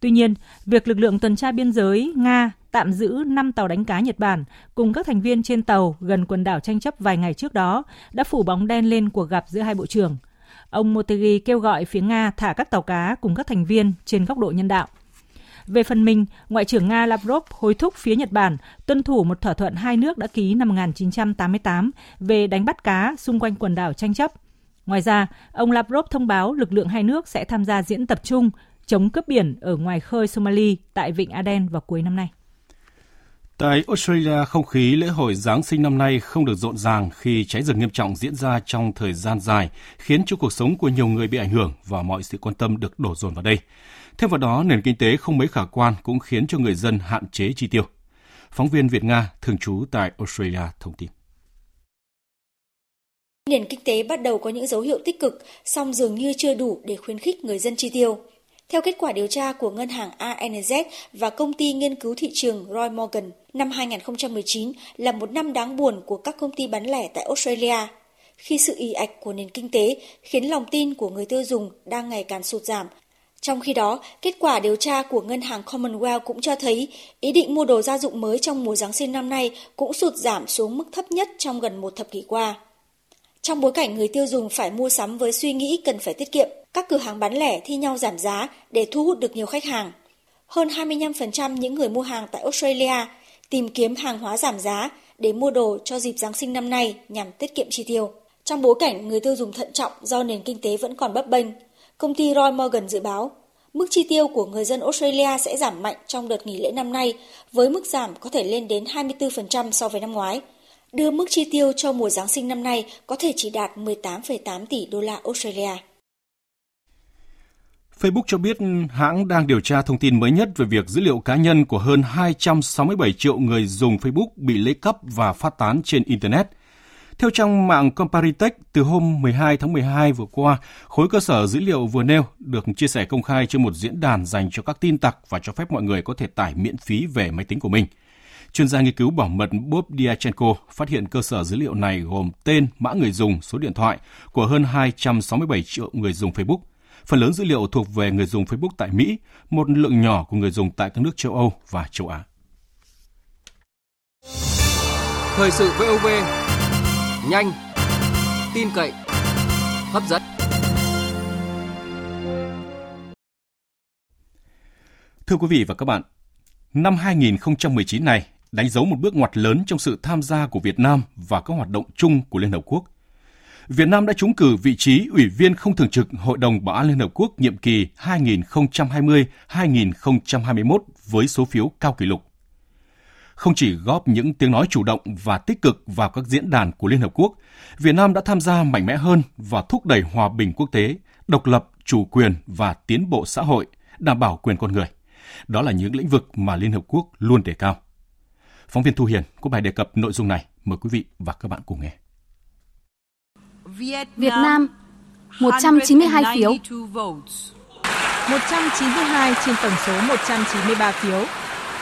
Tuy nhiên, việc lực lượng tuần tra biên giới Nga tạm giữ 5 tàu đánh cá Nhật Bản cùng các thành viên trên tàu gần quần đảo tranh chấp vài ngày trước đó đã phủ bóng đen lên cuộc gặp giữa hai bộ trưởng – Ông Motegi kêu gọi phía Nga thả các tàu cá cùng các thành viên trên góc độ nhân đạo. Về phần mình, Ngoại trưởng Nga Lavrov hối thúc phía Nhật Bản tuân thủ một thỏa thuận hai nước đã ký năm 1988 về đánh bắt cá xung quanh quần đảo tranh chấp. Ngoài ra, ông Lavrov thông báo lực lượng hai nước sẽ tham gia diễn tập chung chống cướp biển ở ngoài khơi Somali tại Vịnh Aden vào cuối năm nay. Tại Australia, không khí lễ hội Giáng sinh năm nay không được rộn ràng khi cháy rừng nghiêm trọng diễn ra trong thời gian dài, khiến cho cuộc sống của nhiều người bị ảnh hưởng và mọi sự quan tâm được đổ dồn vào đây. Thêm vào đó, nền kinh tế không mấy khả quan cũng khiến cho người dân hạn chế chi tiêu. Phóng viên Việt Nga thường trú tại Australia thông tin. Nền kinh tế bắt đầu có những dấu hiệu tích cực, song dường như chưa đủ để khuyến khích người dân chi tiêu. Theo kết quả điều tra của ngân hàng ANZ và công ty nghiên cứu thị trường Roy Morgan, năm 2019 là một năm đáng buồn của các công ty bán lẻ tại Australia khi sự ì ạch của nền kinh tế khiến lòng tin của người tiêu dùng đang ngày càng sụt giảm. Trong khi đó, kết quả điều tra của ngân hàng Commonwealth cũng cho thấy ý định mua đồ gia dụng mới trong mùa Giáng sinh năm nay cũng sụt giảm xuống mức thấp nhất trong gần một thập kỷ qua. Trong bối cảnh người tiêu dùng phải mua sắm với suy nghĩ cần phải tiết kiệm, các cửa hàng bán lẻ thi nhau giảm giá để thu hút được nhiều khách hàng. Hơn 25% những người mua hàng tại Australia tìm kiếm hàng hóa giảm giá để mua đồ cho dịp Giáng sinh năm nay nhằm tiết kiệm chi tiêu. Trong bối cảnh người tiêu dùng thận trọng do nền kinh tế vẫn còn bấp bênh, công ty Roy Morgan dự báo mức chi tiêu của người dân Australia sẽ giảm mạnh trong đợt nghỉ lễ năm nay với mức giảm có thể lên đến 24% so với năm ngoái – đưa mức chi tiêu cho mùa Giáng sinh năm nay có thể chỉ đạt 18,8 tỷ đô la Australia. Facebook cho biết hãng đang điều tra thông tin mới nhất về việc dữ liệu cá nhân của hơn 267 triệu người dùng Facebook bị lấy cắp và phát tán trên Internet. Theo trang mạng Comparitech, từ hôm 12 tháng 12 vừa qua, khối cơ sở dữ liệu vừa nêu được chia sẻ công khai trên một diễn đàn dành cho các tin tặc và cho phép mọi người có thể tải miễn phí về máy tính của mình. Chuyên gia nghiên cứu bảo mật Bob Diachenko phát hiện cơ sở dữ liệu này gồm tên, mã người dùng, số điện thoại của hơn 267 triệu người dùng Facebook. Phần lớn dữ liệu thuộc về người dùng Facebook tại Mỹ, một lượng nhỏ của người dùng tại các nước châu Âu và châu Á. Thời sự VOV, nhanh, tin cậy, hấp dẫn. Thưa quý vị và các bạn, năm 2019 này đánh dấu một bước ngoặt lớn trong sự tham gia của Việt Nam vào các hoạt động chung của Liên Hợp Quốc. Việt Nam đã trúng cử vị trí Ủy viên không thường trực Hội đồng Bảo an Liên Hợp Quốc nhiệm kỳ 2020-2021 với số phiếu cao kỷ lục. Không chỉ góp những tiếng nói chủ động và tích cực vào các diễn đàn của Liên Hợp Quốc, Việt Nam đã tham gia mạnh mẽ hơn và thúc đẩy hòa bình quốc tế, độc lập, chủ quyền và tiến bộ xã hội, đảm bảo quyền con người. Đó là những lĩnh vực mà Liên Hợp Quốc luôn đề cao. Phóng viên Thu Hiền có bài đề cập nội dung này. Mời quý vị và các bạn cùng nghe. Việt Nam 192 phiếu. 192 trên tổng số 193 phiếu.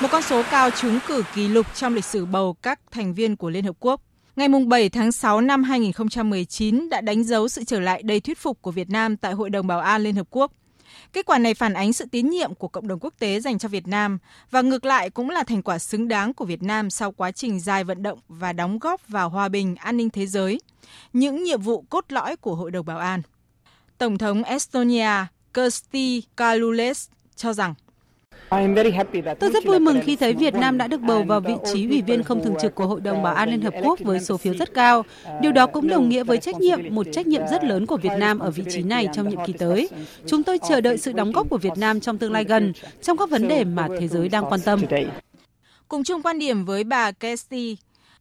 Một con số cao trúng cử kỷ lục trong lịch sử bầu các thành viên của Liên Hợp Quốc. Ngày 7 tháng 6 năm 2019 đã đánh dấu sự trở lại đầy thuyết phục của Việt Nam tại Hội đồng Bảo an Liên Hợp Quốc – Kết quả này phản ánh sự tín nhiệm của cộng đồng quốc tế dành cho Việt Nam và ngược lại cũng là thành quả xứng đáng của Việt Nam sau quá trình dài vận động và đóng góp vào hòa bình, an ninh thế giới, những nhiệm vụ cốt lõi của Hội đồng Bảo an. Tổng thống Estonia Kersti Kalules cho rằng Tôi rất vui mừng khi thấy Việt Nam đã được bầu vào vị trí ủy viên không thường trực của Hội đồng Bảo an Liên Hợp Quốc với số phiếu rất cao. Điều đó cũng đồng nghĩa với trách nhiệm, một trách nhiệm rất lớn của Việt Nam ở vị trí này trong nhiệm kỳ tới. Chúng tôi chờ đợi sự đóng góp của Việt Nam trong tương lai gần, trong các vấn đề mà thế giới đang quan tâm. Cùng chung quan điểm với bà Kesti,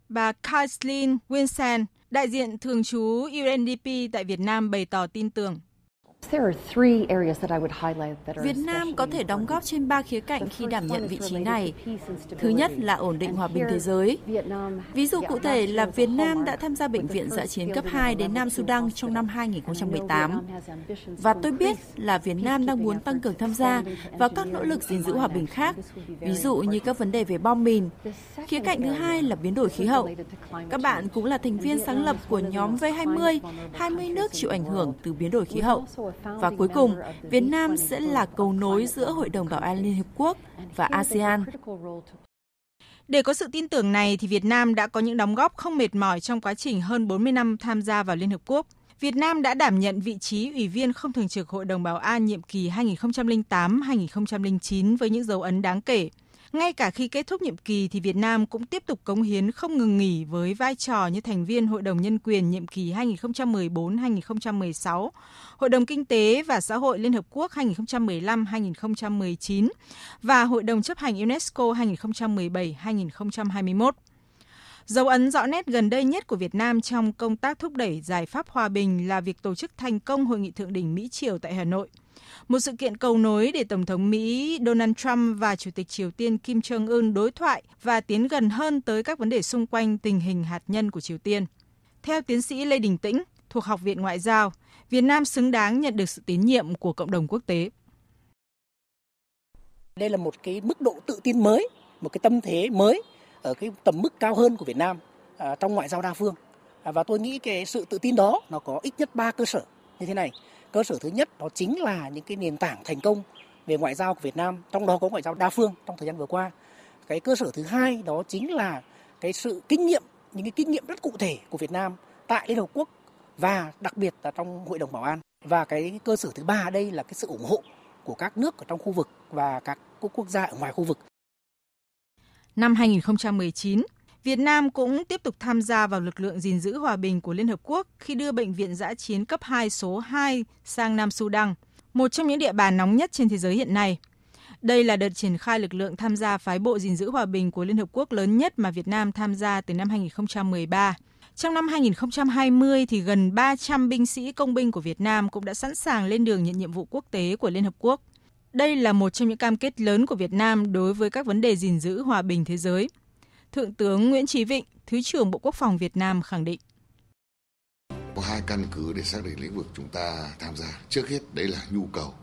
bà Kathleen Winsen, đại diện thường trú UNDP tại Việt Nam bày tỏ tin tưởng. Việt Nam có thể đóng góp trên ba khía cạnh khi đảm nhận vị trí này. Thứ nhất là ổn định hòa bình thế giới. Ví dụ cụ thể là Việt Nam đã tham gia bệnh viện giã chiến cấp 2 đến Nam Sudan trong năm 2018. Và tôi biết là Việt Nam đang muốn tăng cường tham gia vào các nỗ lực gìn giữ hòa bình khác, ví dụ như các vấn đề về bom mìn. Khía cạnh thứ hai là biến đổi khí hậu. Các bạn cũng là thành viên sáng lập của nhóm V20, 20 nước chịu ảnh hưởng từ biến đổi khí hậu. Và cuối cùng, Việt Nam sẽ là cầu nối giữa Hội đồng Bảo an Liên Hợp Quốc và ASEAN. Để có sự tin tưởng này thì Việt Nam đã có những đóng góp không mệt mỏi trong quá trình hơn 40 năm tham gia vào Liên Hợp Quốc. Việt Nam đã đảm nhận vị trí Ủy viên không thường trực Hội đồng Bảo an nhiệm kỳ 2008-2009 với những dấu ấn đáng kể. Ngay cả khi kết thúc nhiệm kỳ thì Việt Nam cũng tiếp tục cống hiến không ngừng nghỉ với vai trò như thành viên Hội đồng Nhân quyền nhiệm kỳ 2014-2016, Hội đồng Kinh tế và Xã hội Liên Hợp Quốc 2015-2019 và Hội đồng chấp hành UNESCO 2017-2021. Dấu ấn rõ nét gần đây nhất của Việt Nam trong công tác thúc đẩy giải pháp hòa bình là việc tổ chức thành công Hội nghị Thượng đỉnh Mỹ-Triều tại Hà Nội – một sự kiện cầu nối để Tổng thống Mỹ Donald Trump và Chủ tịch Triều Tiên Kim Jong-un đối thoại và tiến gần hơn tới các vấn đề xung quanh tình hình hạt nhân của Triều Tiên. Theo tiến sĩ Lê Đình Tĩnh, thuộc Học viện Ngoại giao, Việt Nam xứng đáng nhận được sự tín nhiệm của cộng đồng quốc tế. Đây là một cái mức độ tự tin mới, một cái tâm thế mới ở cái tầm mức cao hơn của Việt Nam à, trong ngoại giao đa phương. À, và tôi nghĩ cái sự tự tin đó nó có ít nhất ba cơ sở như thế này. Cơ sở thứ nhất đó chính là những cái nền tảng thành công về ngoại giao của Việt Nam, trong đó có ngoại giao đa phương trong thời gian vừa qua. Cái cơ sở thứ hai đó chính là cái sự kinh nghiệm, những cái kinh nghiệm rất cụ thể của Việt Nam tại Liên Hợp Quốc và đặc biệt là trong Hội đồng Bảo an. Và cái cơ sở thứ ba đây là cái sự ủng hộ của các nước ở trong khu vực và các quốc gia ở ngoài khu vực. Năm 2019, Việt Nam cũng tiếp tục tham gia vào lực lượng gìn giữ hòa bình của Liên Hợp Quốc khi đưa Bệnh viện giã chiến cấp 2 số 2 sang Nam Sudan, một trong những địa bàn nóng nhất trên thế giới hiện nay. Đây là đợt triển khai lực lượng tham gia phái bộ gìn giữ hòa bình của Liên Hợp Quốc lớn nhất mà Việt Nam tham gia từ năm 2013. Trong năm 2020 thì gần 300 binh sĩ công binh của Việt Nam cũng đã sẵn sàng lên đường nhận nhiệm vụ quốc tế của Liên Hợp Quốc. Đây là một trong những cam kết lớn của Việt Nam đối với các vấn đề gìn giữ hòa bình thế giới. Thượng tướng Nguyễn Chí Vịnh, Thứ trưởng Bộ Quốc phòng Việt Nam khẳng định. Có hai căn cứ để xác định lĩnh vực chúng ta tham gia. Trước hết đấy là nhu cầu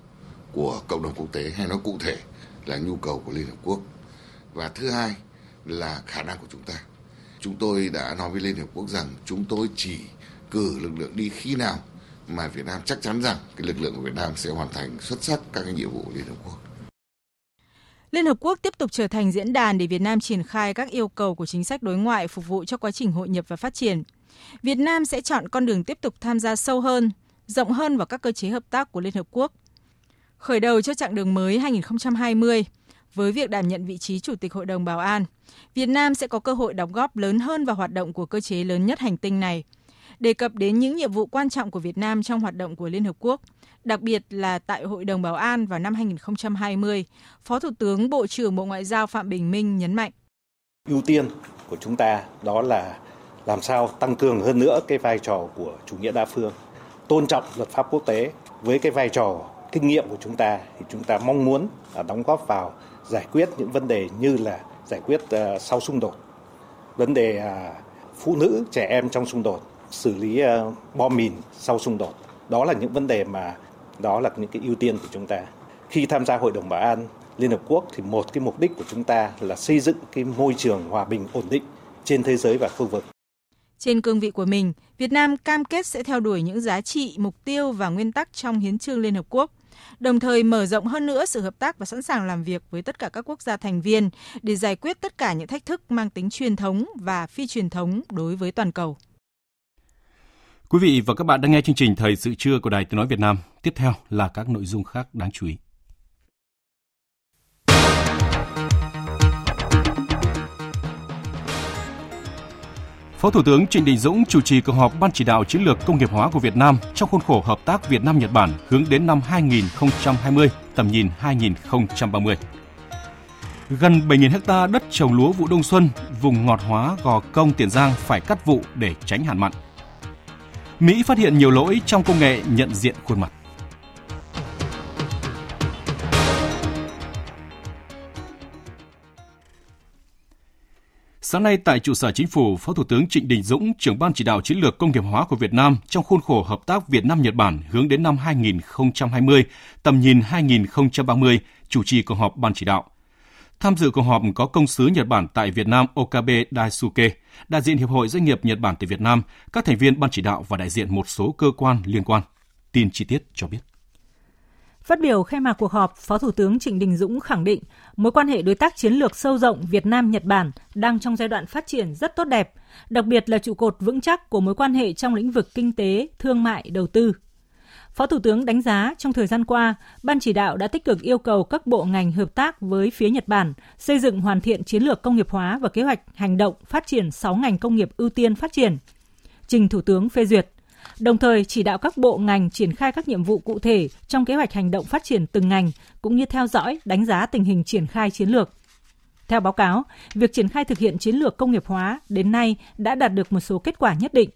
của cộng đồng quốc tế hay nói cụ thể là nhu cầu của Liên Hợp Quốc. Và thứ hai là khả năng của chúng ta. Chúng tôi đã nói với Liên Hợp Quốc rằng chúng tôi chỉ cử lực lượng đi khi nào mà Việt Nam chắc chắn rằng cái lực lượng của Việt Nam sẽ hoàn thành xuất sắc các cái nhiệm vụ của Liên Hợp Quốc. Liên Hợp Quốc tiếp tục trở thành diễn đàn để Việt Nam triển khai các yêu cầu của chính sách đối ngoại phục vụ cho quá trình hội nhập và phát triển. Việt Nam sẽ chọn con đường tiếp tục tham gia sâu hơn, rộng hơn vào các cơ chế hợp tác của Liên Hợp Quốc. Khởi đầu cho chặng đường mới 2020, với việc đảm nhận vị trí Chủ tịch Hội đồng Bảo an, Việt Nam sẽ có cơ hội đóng góp lớn hơn vào hoạt động của cơ chế lớn nhất hành tinh này. Đề cập đến những nhiệm vụ quan trọng của Việt Nam trong hoạt động của Liên Hợp Quốc, đặc biệt là tại Hội đồng Bảo an vào năm 2020, Phó Thủ tướng Bộ trưởng Bộ Ngoại giao Phạm Bình Minh nhấn mạnh. Ưu tiên của chúng ta đó là làm sao tăng cường hơn nữa cái vai trò của chủ nghĩa đa phương, tôn trọng luật pháp quốc tế với cái vai trò kinh nghiệm của chúng ta thì chúng ta mong muốn đóng góp vào giải quyết những vấn đề như là giải quyết ờ, sau xung đột, vấn đề à, phụ nữ, trẻ em trong xung đột, xử lý ờ, bom mìn sau xung đột. Đó là những vấn đề mà đó là những cái ưu tiên của chúng ta. Khi tham gia Hội đồng Bảo an Liên Hợp Quốc thì một cái mục đích của chúng ta là xây dựng cái môi trường hòa bình ổn định trên thế giới và khu vực. Trên cương vị của mình, Việt Nam cam kết sẽ theo đuổi những giá trị, mục tiêu và nguyên tắc trong hiến trương Liên Hợp Quốc, đồng thời mở rộng hơn nữa sự hợp tác và sẵn sàng làm việc với tất cả các quốc gia thành viên để giải quyết tất cả những thách thức mang tính truyền thống và phi truyền thống đối với toàn cầu. Quý vị và các bạn đang nghe chương trình Thời sự trưa của Đài Tiếng Nói Việt Nam. Tiếp theo là các nội dung khác đáng chú ý. Phó Thủ tướng Trịnh Đình Dũng chủ trì cuộc họp Ban chỉ đạo chiến lược công nghiệp hóa của Việt Nam trong khuôn khổ hợp tác Việt Nam Nhật Bản hướng đến năm 2020, tầm nhìn 2030. Gần 7.000 hecta đất trồng lúa vụ đông xuân, vùng ngọt hóa Gò Công Tiền Giang phải cắt vụ để tránh hạn mặn. Mỹ phát hiện nhiều lỗi trong công nghệ nhận diện khuôn mặt. Sáng nay tại trụ sở chính phủ, Phó Thủ tướng Trịnh Đình Dũng, trưởng ban chỉ đạo chiến lược công nghiệp hóa của Việt Nam trong khuôn khổ hợp tác Việt Nam Nhật Bản hướng đến năm 2020, tầm nhìn 2030, chủ trì cuộc họp ban chỉ đạo. Tham dự cuộc họp có công sứ Nhật Bản tại Việt Nam Okabe Daisuke, đại diện Hiệp hội Doanh nghiệp Nhật Bản tại Việt Nam, các thành viên ban chỉ đạo và đại diện một số cơ quan liên quan. Tin chi tiết cho biết. Phát biểu khai mạc cuộc họp, Phó Thủ tướng Trịnh Đình Dũng khẳng định mối quan hệ đối tác chiến lược sâu rộng Việt Nam-Nhật Bản đang trong giai đoạn phát triển rất tốt đẹp, đặc biệt là trụ cột vững chắc của mối quan hệ trong lĩnh vực kinh tế, thương mại, đầu tư. Phó Thủ tướng đánh giá trong thời gian qua, Ban chỉ đạo đã tích cực yêu cầu các bộ ngành hợp tác với phía Nhật Bản xây dựng hoàn thiện chiến lược công nghiệp hóa và kế hoạch hành động phát triển 6 ngành công nghiệp ưu tiên phát triển. Trình Thủ tướng phê duyệt – đồng thời chỉ đạo các bộ ngành triển khai các nhiệm vụ cụ thể trong kế hoạch hành động phát triển từng ngành cũng như theo dõi, đánh giá tình hình triển khai chiến lược. Theo báo cáo, việc triển khai thực hiện chiến lược công nghiệp hóa đến nay đã đạt được một số kết quả nhất định,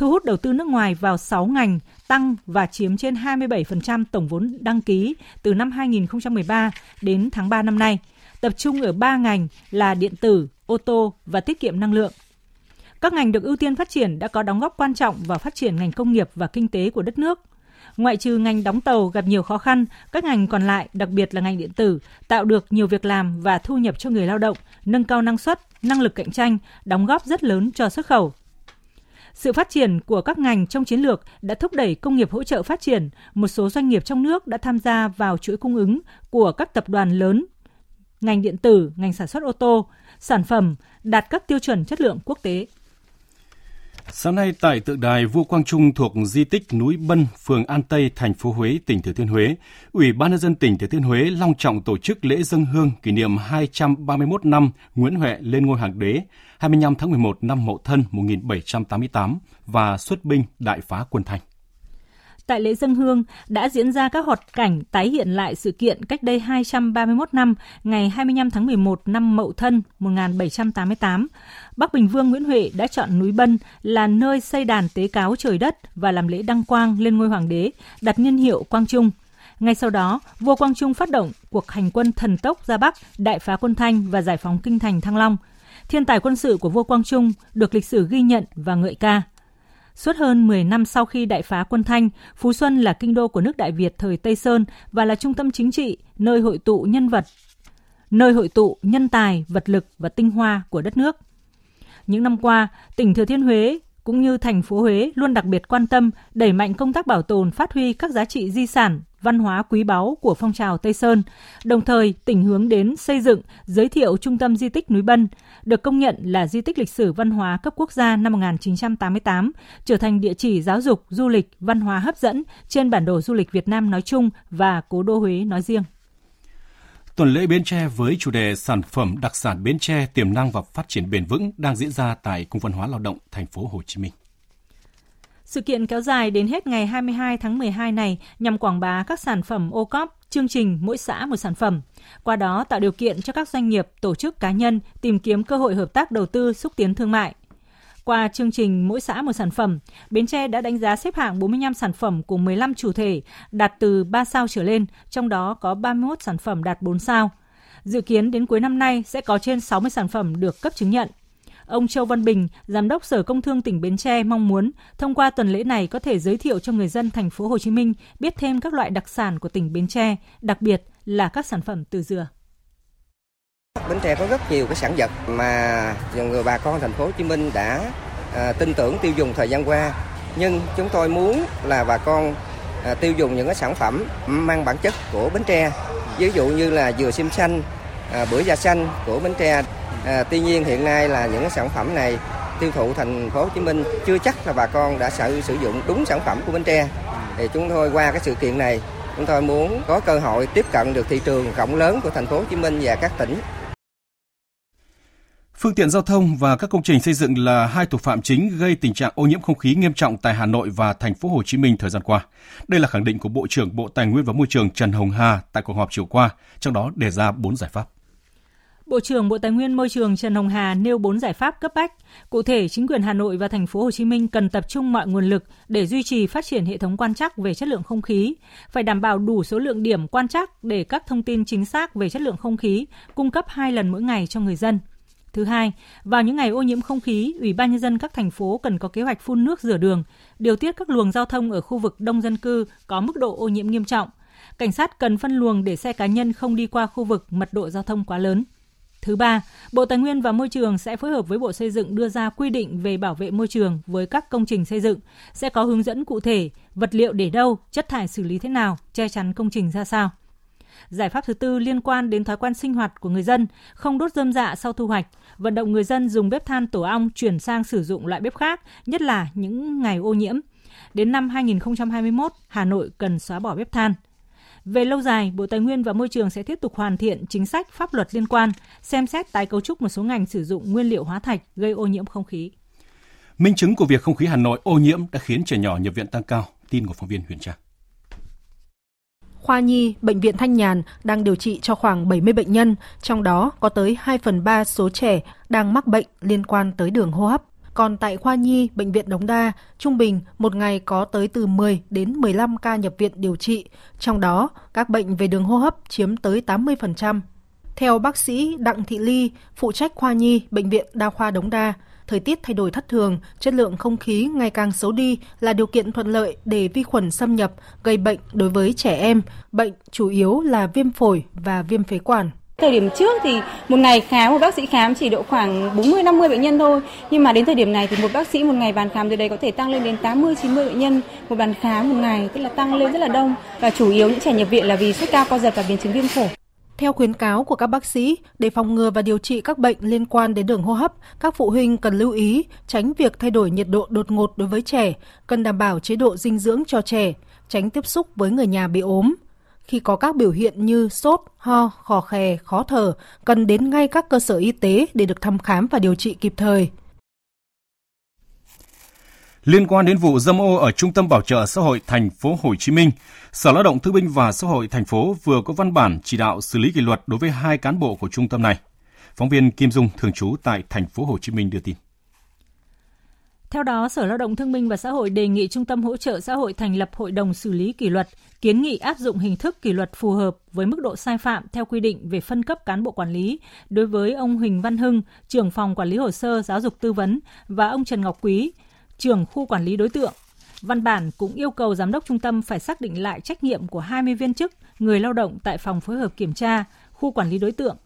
thu hút đầu tư nước ngoài vào 6 ngành tăng và chiếm trên 27% tổng vốn đăng ký từ năm 2013 đến tháng 3 năm nay, tập trung ở 3 ngành là điện tử, ô tô và tiết kiệm năng lượng. Các ngành được ưu tiên phát triển đã có đóng góp quan trọng vào phát triển ngành công nghiệp và kinh tế của đất nước. Ngoại trừ ngành đóng tàu gặp nhiều khó khăn, các ngành còn lại, đặc biệt là ngành điện tử, tạo được nhiều việc làm và thu nhập cho người lao động, nâng cao năng suất, năng lực cạnh tranh, đóng góp rất lớn cho xuất khẩu. Sự phát triển của các ngành trong chiến lược đã thúc đẩy công nghiệp hỗ trợ phát triển, một số doanh nghiệp trong nước đã tham gia vào chuỗi cung ứng của các tập đoàn lớn, ngành điện tử, ngành sản xuất ô tô, sản phẩm đạt các tiêu chuẩn chất lượng quốc tế. Sáng nay tại tượng đài Vua Quang Trung thuộc di tích núi Bân, phường An Tây, thành phố Huế, tỉnh Thừa Thiên Huế, Ủy ban nhân dân tỉnh Thừa Thiên Huế long trọng tổ chức lễ dân hương kỷ niệm 231 năm Nguyễn Huệ lên ngôi hoàng đế 25 tháng 11 năm Mậu Thân 1788 và xuất binh đại phá quân Thanh. Tại lễ dân hương đã diễn ra các hoạt cảnh tái hiện lại sự kiện cách đây 231 năm, ngày 25 tháng 11 năm Mậu Thân 1788. Bắc Bình Vương Nguyễn Huệ đã chọn núi Bân là nơi xây đàn tế cáo trời đất và làm lễ đăng quang lên ngôi hoàng đế, đặt niên hiệu Quang Trung. Ngay sau đó, vua Quang Trung phát động cuộc hành quân thần tốc ra Bắc, đại phá quân Thanh và giải phóng kinh thành Thăng Long. Thiên tài quân sự của vua Quang Trung được lịch sử ghi nhận và ngợi ca. Suốt hơn 10 năm sau khi đại phá quân Thanh, Phú Xuân là kinh đô của nước Đại Việt thời Tây Sơn và là trung tâm chính trị, nơi hội tụ nhân vật, nơi hội tụ nhân tài, vật lực và tinh hoa của đất nước. Những năm qua, tỉnh Thừa Thiên Huế cũng như thành phố Huế luôn đặc biệt quan tâm đẩy mạnh công tác bảo tồn phát huy các giá trị di sản văn hóa quý báu của phong trào Tây Sơn. Đồng thời, tỉnh hướng đến xây dựng, giới thiệu Trung tâm Di tích Núi Bân, được công nhận là di tích lịch sử văn hóa cấp quốc gia năm 1988, trở thành địa chỉ giáo dục, du lịch, văn hóa hấp dẫn trên bản đồ du lịch Việt Nam nói chung và cố đô Huế nói riêng. Tuần lễ Bến Tre với chủ đề sản phẩm đặc sản Bến Tre tiềm năng và phát triển bền vững đang diễn ra tại Cung văn hóa lao động thành phố Hồ Chí Minh. Sự kiện kéo dài đến hết ngày 22 tháng 12 này nhằm quảng bá các sản phẩm ô cóp, chương trình mỗi xã một sản phẩm. Qua đó tạo điều kiện cho các doanh nghiệp, tổ chức cá nhân tìm kiếm cơ hội hợp tác đầu tư xúc tiến thương mại. Qua chương trình mỗi xã một sản phẩm, Bến Tre đã đánh giá xếp hạng 45 sản phẩm của 15 chủ thể đạt từ 3 sao trở lên, trong đó có 31 sản phẩm đạt 4 sao. Dự kiến đến cuối năm nay sẽ có trên 60 sản phẩm được cấp chứng nhận. Ông Châu Văn Bình, Giám đốc Sở Công Thương tỉnh Bến Tre mong muốn thông qua tuần lễ này có thể giới thiệu cho người dân thành phố Hồ Chí Minh biết thêm các loại đặc sản của tỉnh Bến Tre, đặc biệt là các sản phẩm từ dừa. Bến Tre có rất nhiều cái sản vật mà người bà con thành phố Hồ Chí Minh đã à, tin tưởng tiêu dùng thời gian qua. Nhưng chúng tôi muốn là bà con à, tiêu dùng những cái sản phẩm mang bản chất của Bến Tre. Ví dụ như là dừa sim xanh, à, bưởi da xanh của Bến Tre À, tuy nhiên hiện nay là những cái sản phẩm này tiêu thụ thành phố Hồ Chí Minh chưa chắc là bà con đã sử sử dụng đúng sản phẩm của Bến Tre. Thì chúng tôi qua cái sự kiện này chúng tôi muốn có cơ hội tiếp cận được thị trường rộng lớn của thành phố Hồ Chí Minh và các tỉnh. Phương tiện giao thông và các công trình xây dựng là hai thủ phạm chính gây tình trạng ô nhiễm không khí nghiêm trọng tại Hà Nội và thành phố Hồ Chí Minh thời gian qua. Đây là khẳng định của Bộ trưởng Bộ Tài nguyên và Môi trường Trần Hồng Hà tại cuộc họp chiều qua, trong đó đề ra 4 giải pháp. Bộ trưởng Bộ Tài nguyên Môi trường Trần Hồng Hà nêu 4 giải pháp cấp bách. Cụ thể, chính quyền Hà Nội và thành phố Hồ Chí Minh cần tập trung mọi nguồn lực để duy trì phát triển hệ thống quan trắc về chất lượng không khí, phải đảm bảo đủ số lượng điểm quan trắc để các thông tin chính xác về chất lượng không khí cung cấp hai lần mỗi ngày cho người dân. Thứ hai, vào những ngày ô nhiễm không khí, Ủy ban nhân dân các thành phố cần có kế hoạch phun nước rửa đường, điều tiết các luồng giao thông ở khu vực đông dân cư có mức độ ô nhiễm nghiêm trọng. Cảnh sát cần phân luồng để xe cá nhân không đi qua khu vực mật độ giao thông quá lớn. Thứ ba, Bộ Tài nguyên và Môi trường sẽ phối hợp với Bộ Xây dựng đưa ra quy định về bảo vệ môi trường với các công trình xây dựng, sẽ có hướng dẫn cụ thể vật liệu để đâu, chất thải xử lý thế nào, che chắn công trình ra sao. Giải pháp thứ tư liên quan đến thói quen sinh hoạt của người dân, không đốt rơm dạ sau thu hoạch, vận động người dân dùng bếp than tổ ong chuyển sang sử dụng loại bếp khác, nhất là những ngày ô nhiễm. Đến năm 2021, Hà Nội cần xóa bỏ bếp than. Về lâu dài, Bộ Tài nguyên và Môi trường sẽ tiếp tục hoàn thiện chính sách pháp luật liên quan, xem xét tái cấu trúc một số ngành sử dụng nguyên liệu hóa thạch gây ô nhiễm không khí. Minh chứng của việc không khí Hà Nội ô nhiễm đã khiến trẻ nhỏ nhập viện tăng cao, tin của phóng viên Huyền Trang. Khoa Nhi, Bệnh viện Thanh Nhàn đang điều trị cho khoảng 70 bệnh nhân, trong đó có tới 2 phần 3 số trẻ đang mắc bệnh liên quan tới đường hô hấp. Còn tại khoa nhi, bệnh viện Đống Đa, trung bình một ngày có tới từ 10 đến 15 ca nhập viện điều trị, trong đó các bệnh về đường hô hấp chiếm tới 80%. Theo bác sĩ Đặng Thị Ly, phụ trách khoa nhi, bệnh viện Đa khoa Đống Đa, thời tiết thay đổi thất thường, chất lượng không khí ngày càng xấu đi là điều kiện thuận lợi để vi khuẩn xâm nhập, gây bệnh đối với trẻ em. Bệnh chủ yếu là viêm phổi và viêm phế quản. Thời điểm trước thì một ngày khám, một bác sĩ khám chỉ độ khoảng 40-50 bệnh nhân thôi. Nhưng mà đến thời điểm này thì một bác sĩ một ngày bàn khám từ đây có thể tăng lên đến 80-90 bệnh nhân một bàn khám một ngày, tức là tăng lên rất là đông. Và chủ yếu những trẻ nhập viện là vì sốt cao, co giật và biến chứng viêm phổi. Theo khuyến cáo của các bác sĩ, để phòng ngừa và điều trị các bệnh liên quan đến đường hô hấp, các phụ huynh cần lưu ý tránh việc thay đổi nhiệt độ đột ngột đối với trẻ, cần đảm bảo chế độ dinh dưỡng cho trẻ, tránh tiếp xúc với người nhà bị ốm. Khi có các biểu hiện như sốt, ho, khò khè, khó thở, cần đến ngay các cơ sở y tế để được thăm khám và điều trị kịp thời. Liên quan đến vụ dâm ô ở Trung tâm Bảo trợ xã hội thành phố Hồ Chí Minh, Sở Lao động Thương binh và Xã hội thành phố vừa có văn bản chỉ đạo xử lý kỷ luật đối với hai cán bộ của trung tâm này. Phóng viên Kim Dung thường trú tại thành phố Hồ Chí Minh đưa tin. Theo đó, Sở Lao động Thương binh và Xã hội đề nghị Trung tâm Hỗ trợ Xã hội thành lập hội đồng xử lý kỷ luật, kiến nghị áp dụng hình thức kỷ luật phù hợp với mức độ sai phạm theo quy định về phân cấp cán bộ quản lý đối với ông Huỳnh Văn Hưng, trưởng phòng quản lý hồ sơ giáo dục tư vấn và ông Trần Ngọc Quý, trưởng khu quản lý đối tượng. Văn bản cũng yêu cầu giám đốc trung tâm phải xác định lại trách nhiệm của 20 viên chức, người lao động tại phòng phối hợp kiểm tra, khu quản lý đối tượng,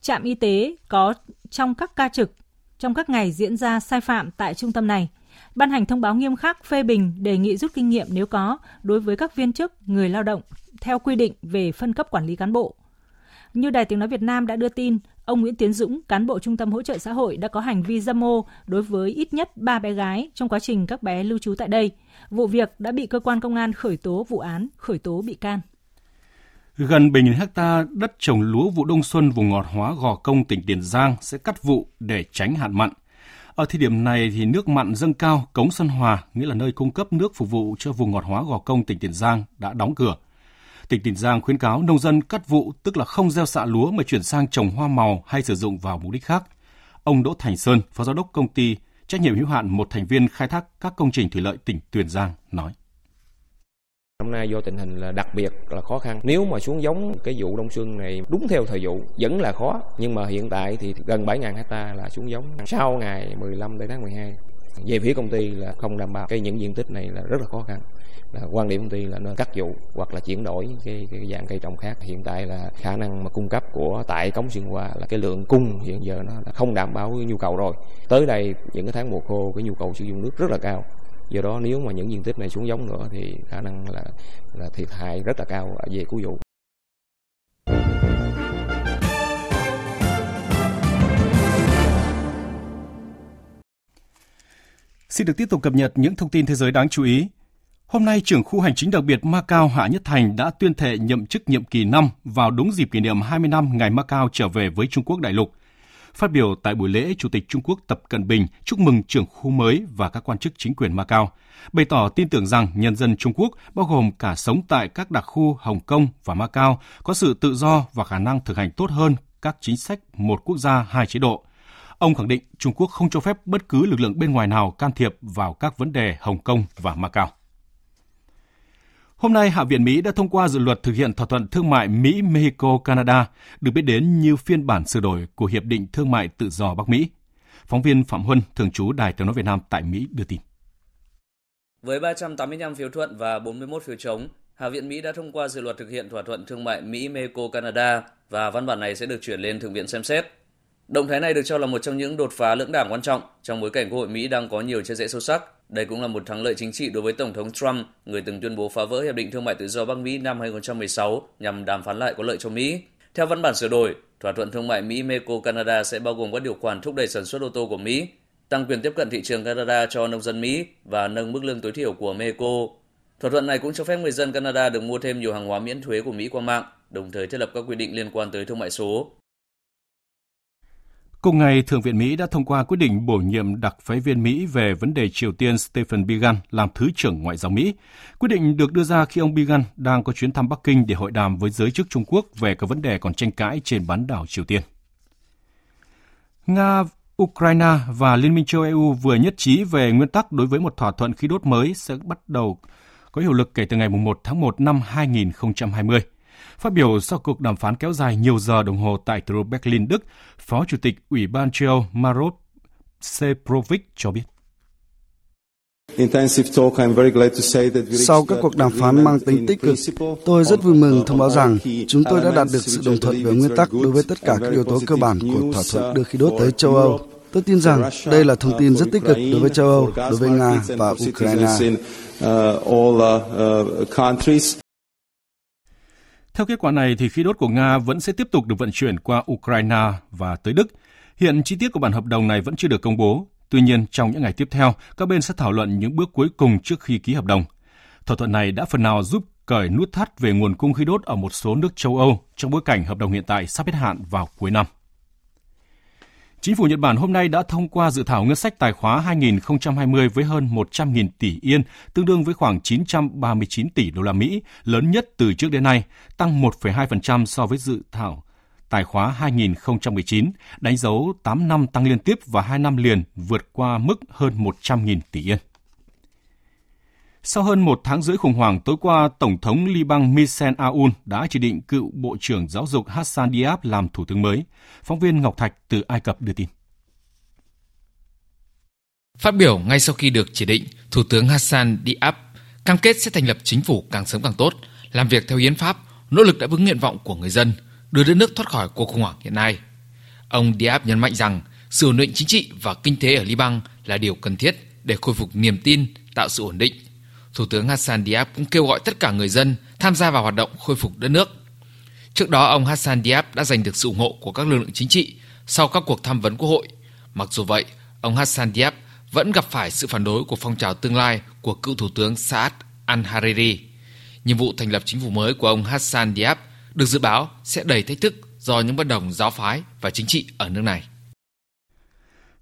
trạm y tế có trong các ca trực trong các ngày diễn ra sai phạm tại trung tâm này. Ban hành thông báo nghiêm khắc phê bình đề nghị rút kinh nghiệm nếu có đối với các viên chức, người lao động theo quy định về phân cấp quản lý cán bộ. Như Đài Tiếng Nói Việt Nam đã đưa tin, ông Nguyễn Tiến Dũng, cán bộ Trung tâm Hỗ trợ Xã hội đã có hành vi dâm ô đối với ít nhất 3 bé gái trong quá trình các bé lưu trú tại đây. Vụ việc đã bị cơ quan công an khởi tố vụ án, khởi tố bị can. Gần 7.000 hecta đất trồng lúa vụ đông xuân vùng ngọt hóa Gò Công, tỉnh Tiền Giang sẽ cắt vụ để tránh hạn mặn. Ở thời điểm này thì nước mặn dâng cao, cống Xuân Hòa, nghĩa là nơi cung cấp nước phục vụ cho vùng ngọt hóa Gò Công, tỉnh Tiền Giang đã đóng cửa. Tỉnh Tiền Giang khuyến cáo nông dân cắt vụ tức là không gieo xạ lúa mà chuyển sang trồng hoa màu hay sử dụng vào mục đích khác. Ông Đỗ Thành Sơn, Phó Giám đốc công ty trách nhiệm hữu hạn một thành viên khai thác các công trình thủy lợi tỉnh Tiền Giang nói. Năm nay do tình hình là đặc biệt là khó khăn. Nếu mà xuống giống cái vụ đông xuân này đúng theo thời vụ vẫn là khó. Nhưng mà hiện tại thì gần 7.000 hecta là xuống giống sau ngày 15 đến tháng 12. Về phía công ty là không đảm bảo cái những diện tích này là rất là khó khăn. Là quan điểm công ty là nên cắt vụ hoặc là chuyển đổi cái, cái dạng cây trồng khác. Hiện tại là khả năng mà cung cấp của tại cống xuyên qua là cái lượng cung hiện giờ nó là không đảm bảo nhu cầu rồi. Tới đây những cái tháng mùa khô cái nhu cầu sử dụng nước rất là cao do đó nếu mà những diện tích này xuống giống nữa thì khả năng là là thiệt hại rất là cao về cứu vụ Xin được tiếp tục cập nhật những thông tin thế giới đáng chú ý. Hôm nay, trưởng khu hành chính đặc biệt Macau Hạ Nhất Thành đã tuyên thệ nhậm chức nhiệm kỳ 5 vào đúng dịp kỷ niệm 20 năm ngày Macau trở về với Trung Quốc đại lục – Phát biểu tại buổi lễ, Chủ tịch Trung Quốc Tập Cận Bình chúc mừng trưởng khu mới và các quan chức chính quyền Macau, bày tỏ tin tưởng rằng nhân dân Trung Quốc, bao gồm cả sống tại các đặc khu Hồng Kông và Macau, có sự tự do và khả năng thực hành tốt hơn các chính sách một quốc gia hai chế độ. Ông khẳng định Trung Quốc không cho phép bất cứ lực lượng bên ngoài nào can thiệp vào các vấn đề Hồng Kông và Macau. Hôm nay, Hạ viện Mỹ đã thông qua dự luật thực hiện thỏa thuận thương mại Mỹ-Mexico-Canada, được biết đến như phiên bản sửa đổi của Hiệp định Thương mại Tự do Bắc Mỹ. Phóng viên Phạm Huân, thường trú Đài tiếng nói Việt Nam tại Mỹ đưa tin. Với 385 phiếu thuận và 41 phiếu chống, Hạ viện Mỹ đã thông qua dự luật thực hiện thỏa thuận thương mại Mỹ-Mexico-Canada và văn bản này sẽ được chuyển lên Thượng viện xem xét. Động thái này được cho là một trong những đột phá lưỡng đảng quan trọng trong bối cảnh Quốc hội Mỹ đang có nhiều chia rẽ sâu sắc. Đây cũng là một thắng lợi chính trị đối với Tổng thống Trump, người từng tuyên bố phá vỡ Hiệp định Thương mại Tự do Bắc Mỹ năm 2016 nhằm đàm phán lại có lợi cho Mỹ. Theo văn bản sửa đổi, thỏa thuận thương mại Mỹ-Mexico-Canada sẽ bao gồm các điều khoản thúc đẩy sản xuất ô tô của Mỹ, tăng quyền tiếp cận thị trường Canada cho nông dân Mỹ và nâng mức lương tối thiểu của Mexico. Thỏa thuận này cũng cho phép người dân Canada được mua thêm nhiều hàng hóa miễn thuế của Mỹ qua mạng, đồng thời thiết lập các quy định liên quan tới thương mại số. Cùng ngày, Thượng viện Mỹ đã thông qua quyết định bổ nhiệm đặc phái viên Mỹ về vấn đề Triều Tiên Stephen Biegun làm Thứ trưởng Ngoại giao Mỹ. Quyết định được đưa ra khi ông Biegun đang có chuyến thăm Bắc Kinh để hội đàm với giới chức Trung Quốc về các vấn đề còn tranh cãi trên bán đảo Triều Tiên. Nga, Ukraine và Liên minh châu EU vừa nhất trí về nguyên tắc đối với một thỏa thuận khí đốt mới sẽ bắt đầu có hiệu lực kể từ ngày 1 tháng 1 năm 2020. Phát biểu sau cuộc đàm phán kéo dài nhiều giờ đồng hồ tại thủ đô Berlin, Đức, Phó Chủ tịch Ủy ban châu Âu Maros Seprovic cho biết. Sau các cuộc đàm phán mang tính tích cực, tôi rất vui mừng thông báo rằng chúng tôi đã đạt được sự đồng thuận về nguyên tắc đối với tất cả các yếu tố cơ bản của thỏa thuận đưa khí đốt tới châu Âu. Tôi tin rằng đây là thông tin rất tích cực đối với châu Âu, đối với Nga và Ukraine. Theo kết quả này, thì khí đốt của Nga vẫn sẽ tiếp tục được vận chuyển qua Ukraine và tới Đức. Hiện chi tiết của bản hợp đồng này vẫn chưa được công bố, Tuy nhiên, trong những ngày tiếp theo, các bên sẽ thảo luận những bước cuối cùng trước khi ký hợp đồng. Thỏa thuận này đã phần nào giúp cởi nút thắt về nguồn cung khí đốt ở một số nước châu Âu trong bối cảnh hợp đồng hiện tại sắp hết hạn vào cuối năm. Chính phủ Nhật Bản hôm nay đã thông qua dự thảo ngân sách tài khóa 2020 với hơn 100.000 tỷ yên, tương đương với khoảng 939 tỷ đô la Mỹ, lớn nhất từ trước đến nay, tăng 1,2% so với dự thảo tài khóa 2019, đánh dấu 8 năm tăng liên tiếp và 2 năm liền vượt qua mức hơn 100.000 tỷ yên. Sau hơn một tháng rưỡi khủng hoảng, tối qua, Tổng thống Liban Michel Aoun đã chỉ định cựu Bộ trưởng Giáo dục Hassan Diab làm Thủ tướng mới. Phóng viên Ngọc Thạch từ Ai Cập đưa tin. Phát biểu ngay sau khi được chỉ định, Thủ tướng Hassan Diab cam kết sẽ thành lập chính phủ càng sớm càng tốt, làm việc theo hiến pháp, nỗ lực đáp ứng nguyện vọng của người dân – đưa đất nước thoát khỏi cuộc khủng hoảng hiện nay. Ông Diab nhấn mạnh rằng sự ổn định chính trị và kinh tế ở Liban là điều cần thiết để khôi phục niềm tin, tạo sự ổn định. Thủ tướng Hassan Diab cũng kêu gọi tất cả người dân tham gia vào hoạt động khôi phục đất nước. Trước đó, ông Hassan Diab đã giành được sự ủng hộ của các lực lượng chính trị sau các cuộc tham vấn quốc hội. Mặc dù vậy, ông Hassan Diab vẫn gặp phải sự phản đối của phong trào tương lai của cựu thủ tướng Saad al-Hariri. Nhiệm vụ thành lập chính phủ mới của ông Hassan Diab – được dự báo sẽ đầy thách thức do những bất đồng giáo phái và chính trị ở nước này.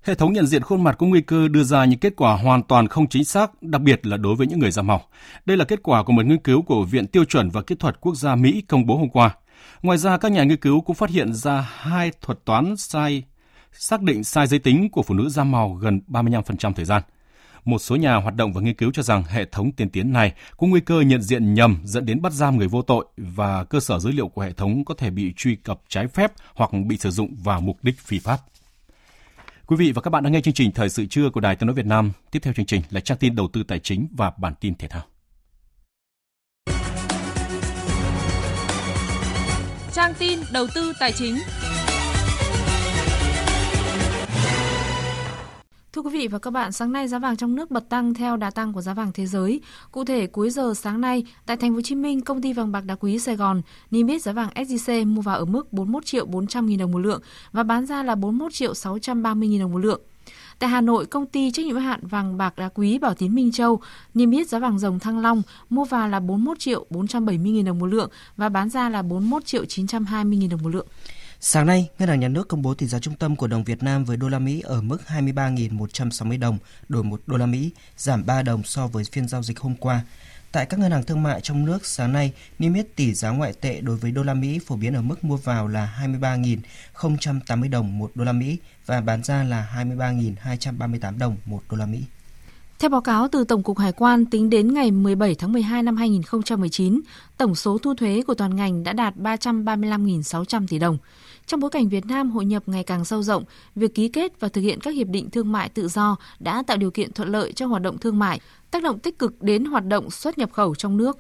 Hệ thống nhận diện khuôn mặt có nguy cơ đưa ra những kết quả hoàn toàn không chính xác, đặc biệt là đối với những người da màu. Đây là kết quả của một nghiên cứu của Viện Tiêu chuẩn và Kỹ thuật Quốc gia Mỹ công bố hôm qua. Ngoài ra, các nhà nghiên cứu cũng phát hiện ra hai thuật toán sai xác định sai giới tính của phụ nữ da màu gần 35% thời gian. Một số nhà hoạt động và nghiên cứu cho rằng hệ thống tiên tiến này có nguy cơ nhận diện nhầm dẫn đến bắt giam người vô tội và cơ sở dữ liệu của hệ thống có thể bị truy cập trái phép hoặc bị sử dụng vào mục đích phi pháp. Quý vị và các bạn đang nghe chương trình Thời sự trưa của Đài Tiếng nói Việt Nam. Tiếp theo chương trình là trang tin đầu tư tài chính và bản tin thể thao. Trang tin đầu tư tài chính. Thưa quý vị và các bạn, sáng nay giá vàng trong nước bật tăng theo đà tăng của giá vàng thế giới. Cụ thể, cuối giờ sáng nay, tại thành phố Hồ Chí Minh, công ty vàng bạc đá quý Sài Gòn niêm yết giá vàng SJC mua vào ở mức 41 triệu 400 000 đồng một lượng và bán ra là 41 triệu 630 000 đồng một lượng. Tại Hà Nội, công ty trách nhiệm hạn vàng bạc đá quý Bảo Tín Minh Châu niêm yết giá vàng rồng Thăng Long mua vào là 41 triệu 470 000 đồng một lượng và bán ra là 41 triệu 920 000 đồng một lượng. Sáng nay, Ngân hàng Nhà nước công bố tỷ giá trung tâm của đồng Việt Nam với đô la Mỹ ở mức 23.160 đồng đổi 1 đô la Mỹ, giảm 3 đồng so với phiên giao dịch hôm qua. Tại các ngân hàng thương mại trong nước sáng nay, niêm yết tỷ giá ngoại tệ đối với đô la Mỹ phổ biến ở mức mua vào là 23.080 đồng 1 đô la Mỹ và bán ra là 23.238 đồng 1 đô la Mỹ. Theo báo cáo từ Tổng cục Hải quan, tính đến ngày 17 tháng 12 năm 2019, tổng số thu thuế của toàn ngành đã đạt 335.600 tỷ đồng. Trong bối cảnh Việt Nam hội nhập ngày càng sâu rộng, việc ký kết và thực hiện các hiệp định thương mại tự do đã tạo điều kiện thuận lợi cho hoạt động thương mại, tác động tích cực đến hoạt động xuất nhập khẩu trong nước.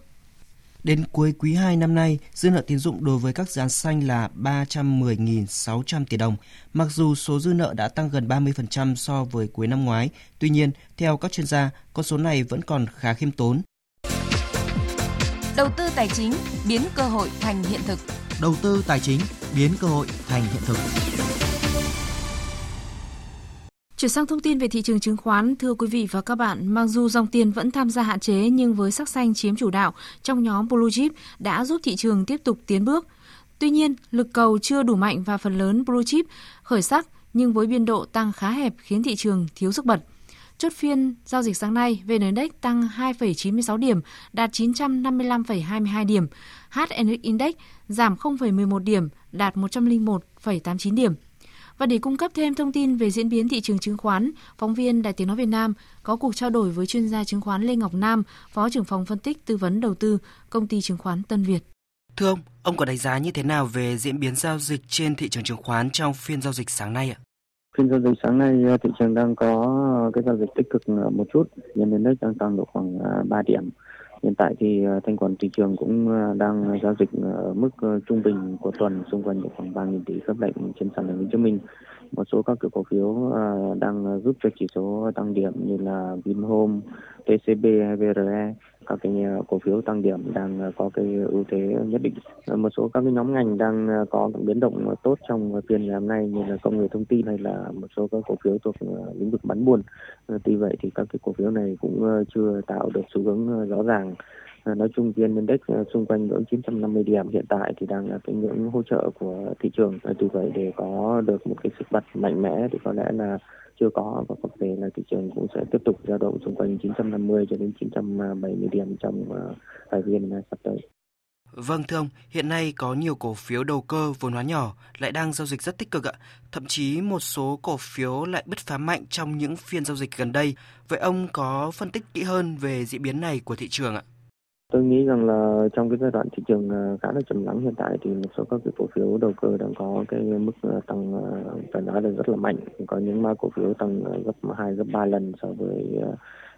Đến cuối quý 2 năm nay, dư nợ tín dụng đối với các dự án xanh là 310.600 tỷ đồng. Mặc dù số dư nợ đã tăng gần 30% so với cuối năm ngoái, tuy nhiên, theo các chuyên gia, con số này vẫn còn khá khiêm tốn. Đầu tư tài chính biến cơ hội thành hiện thực. Đầu tư tài chính biến cơ hội thành hiện thực. Chuyển sang thông tin về thị trường chứng khoán, thưa quý vị và các bạn, mặc dù dòng tiền vẫn tham gia hạn chế nhưng với sắc xanh chiếm chủ đạo trong nhóm Blue Chip đã giúp thị trường tiếp tục tiến bước. Tuy nhiên, lực cầu chưa đủ mạnh và phần lớn Blue Chip khởi sắc nhưng với biên độ tăng khá hẹp khiến thị trường thiếu sức bật. Chốt phiên giao dịch sáng nay, VN Index tăng 2,96 điểm, đạt 955,22 điểm. HNX Index giảm 0,11 điểm, đạt 101,89 điểm. Và để cung cấp thêm thông tin về diễn biến thị trường chứng khoán, phóng viên Đài Tiếng Nói Việt Nam có cuộc trao đổi với chuyên gia chứng khoán Lê Ngọc Nam, Phó trưởng phòng phân tích tư vấn đầu tư, công ty chứng khoán Tân Việt. Thưa ông, ông có đánh giá như thế nào về diễn biến giao dịch trên thị trường chứng khoán trong phiên giao dịch sáng nay ạ? Phiên giao dịch sáng nay thị trường đang có cái giao dịch tích cực một chút, nhân index đang tăng được khoảng 3 điểm. Hiện tại thì ờ, thanh khoản thị trường cũng ờ, đang giao dịch ở mức trung bình của tuần xung quanh khoảng 3.000 tỷ khớp lệnh trên sàn Hồ Chí minh một số các cổ phiếu à, đang à, giúp cho chỉ số tăng điểm như là Vinhome, TCB hay VRE các cái à, cổ phiếu tăng điểm đang có cái ưu thế nhất định. Một số các cái nhóm ngành đang có biến động tốt trong phiên ngày hôm nay như là công nghệ thông tin hay là một số các cổ phiếu thuộc lĩnh vực bán buôn. Ờ, tuy vậy thì các cái cổ phiếu này cũng chưa tạo được xu hướng rõ ràng Ờ, nói chung vn index ờ, xung quanh ngưỡng 950 điểm hiện tại thì đang là cái ngưỡng hỗ trợ của thị trường từ vậy để có được một cái sức bật mạnh mẽ thì có lẽ là chưa có và có thể là thị trường cũng sẽ tiếp tục dao động xung quanh 950 cho đến 970 điểm trong ờ, vài viên phiên sắp tới. Vâng thưa ông, hiện nay có nhiều cổ phiếu đầu cơ vốn hóa nhỏ lại đang giao dịch rất tích cực ạ. Thậm chí một số cổ phiếu lại bứt phá mạnh trong những phiên giao dịch gần đây. Vậy ông có phân tích kỹ hơn về diễn biến này của thị trường ạ? Tôi nghĩ rằng là trong cái giai đoạn thị trường à, khá là trầm lắng hiện tại thì một số các cái cổ phiếu đầu cơ đang có cái mức à, tăng à, phải nói là rất là mạnh. Có những mã cổ phiếu tăng gấp 2, gấp 3 lần so với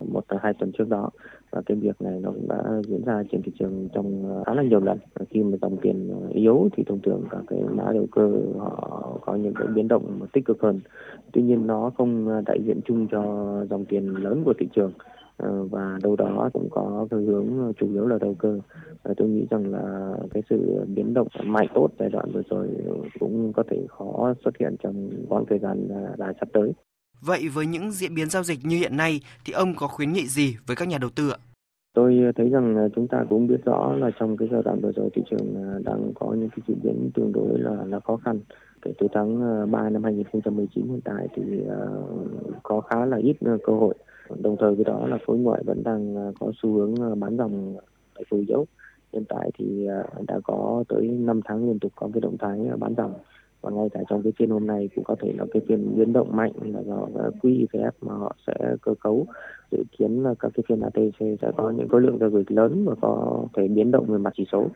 một hai tuần trước đó. Và cái việc này nó cũng đã diễn ra trên thị trường trong khá là nhiều lần. Khi mà dòng tiền yếu thì thông thường các cái mã đầu cơ họ có những cái biến động tích cực hơn. Tuy nhiên nó không đại diện chung cho dòng tiền lớn của thị trường và đâu đó cũng có cái hướng chủ yếu là đầu cơ và tôi nghĩ rằng là cái sự biến động mạnh tốt giai đoạn vừa rồi cũng có thể khó xuất hiện trong quãng thời gian dài sắp tới. Vậy với những diễn biến giao dịch như hiện nay thì ông có khuyến nghị gì với các nhà đầu tư ạ? Tôi thấy rằng chúng ta cũng biết rõ là trong cái giai đoạn vừa rồi thị trường đang có những cái diễn biến tương đối là là khó khăn. Kể từ tháng 3 năm 2019 hiện tại thì có khá là ít cơ hội đồng thời với đó là khối ngoại vẫn đang à, có xu hướng à, bán dòng tại phù dấu hiện tại thì à, đã có tới 5 tháng liên tục có cái động thái bán dòng và ngay cả trong cái phiên hôm nay cũng có thể là cái phiên biến động mạnh là do quỹ ETF mà họ sẽ cơ cấu dự kiến là các cái phiên ATC sẽ có những khối lượng giao dịch lớn và có thể biến động về mặt chỉ số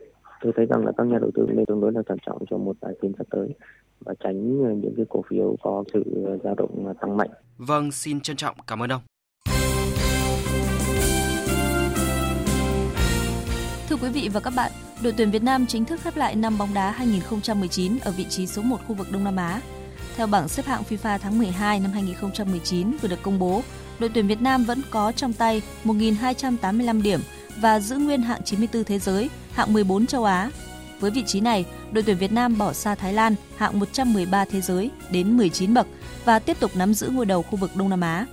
tôi thấy rằng là các nhà đầu tư nên tương đối là thận trọng cho một vài phiên sắp tới và tránh những cái cổ phiếu có sự dao động tăng mạnh. Vâng, xin trân trọng cảm ơn ông. Quý vị và các bạn, đội tuyển Việt Nam chính thức khép lại năm bóng đá 2019 ở vị trí số 1 khu vực Đông Nam Á. Theo bảng xếp hạng FIFA tháng 12 năm 2019 vừa được công bố, đội tuyển Việt Nam vẫn có trong tay 1.285 điểm và giữ nguyên hạng 94 thế giới, hạng 14 châu Á. Với vị trí này, đội tuyển Việt Nam bỏ xa Thái Lan, hạng 113 thế giới đến 19 bậc và tiếp tục nắm giữ ngôi đầu khu vực Đông Nam Á.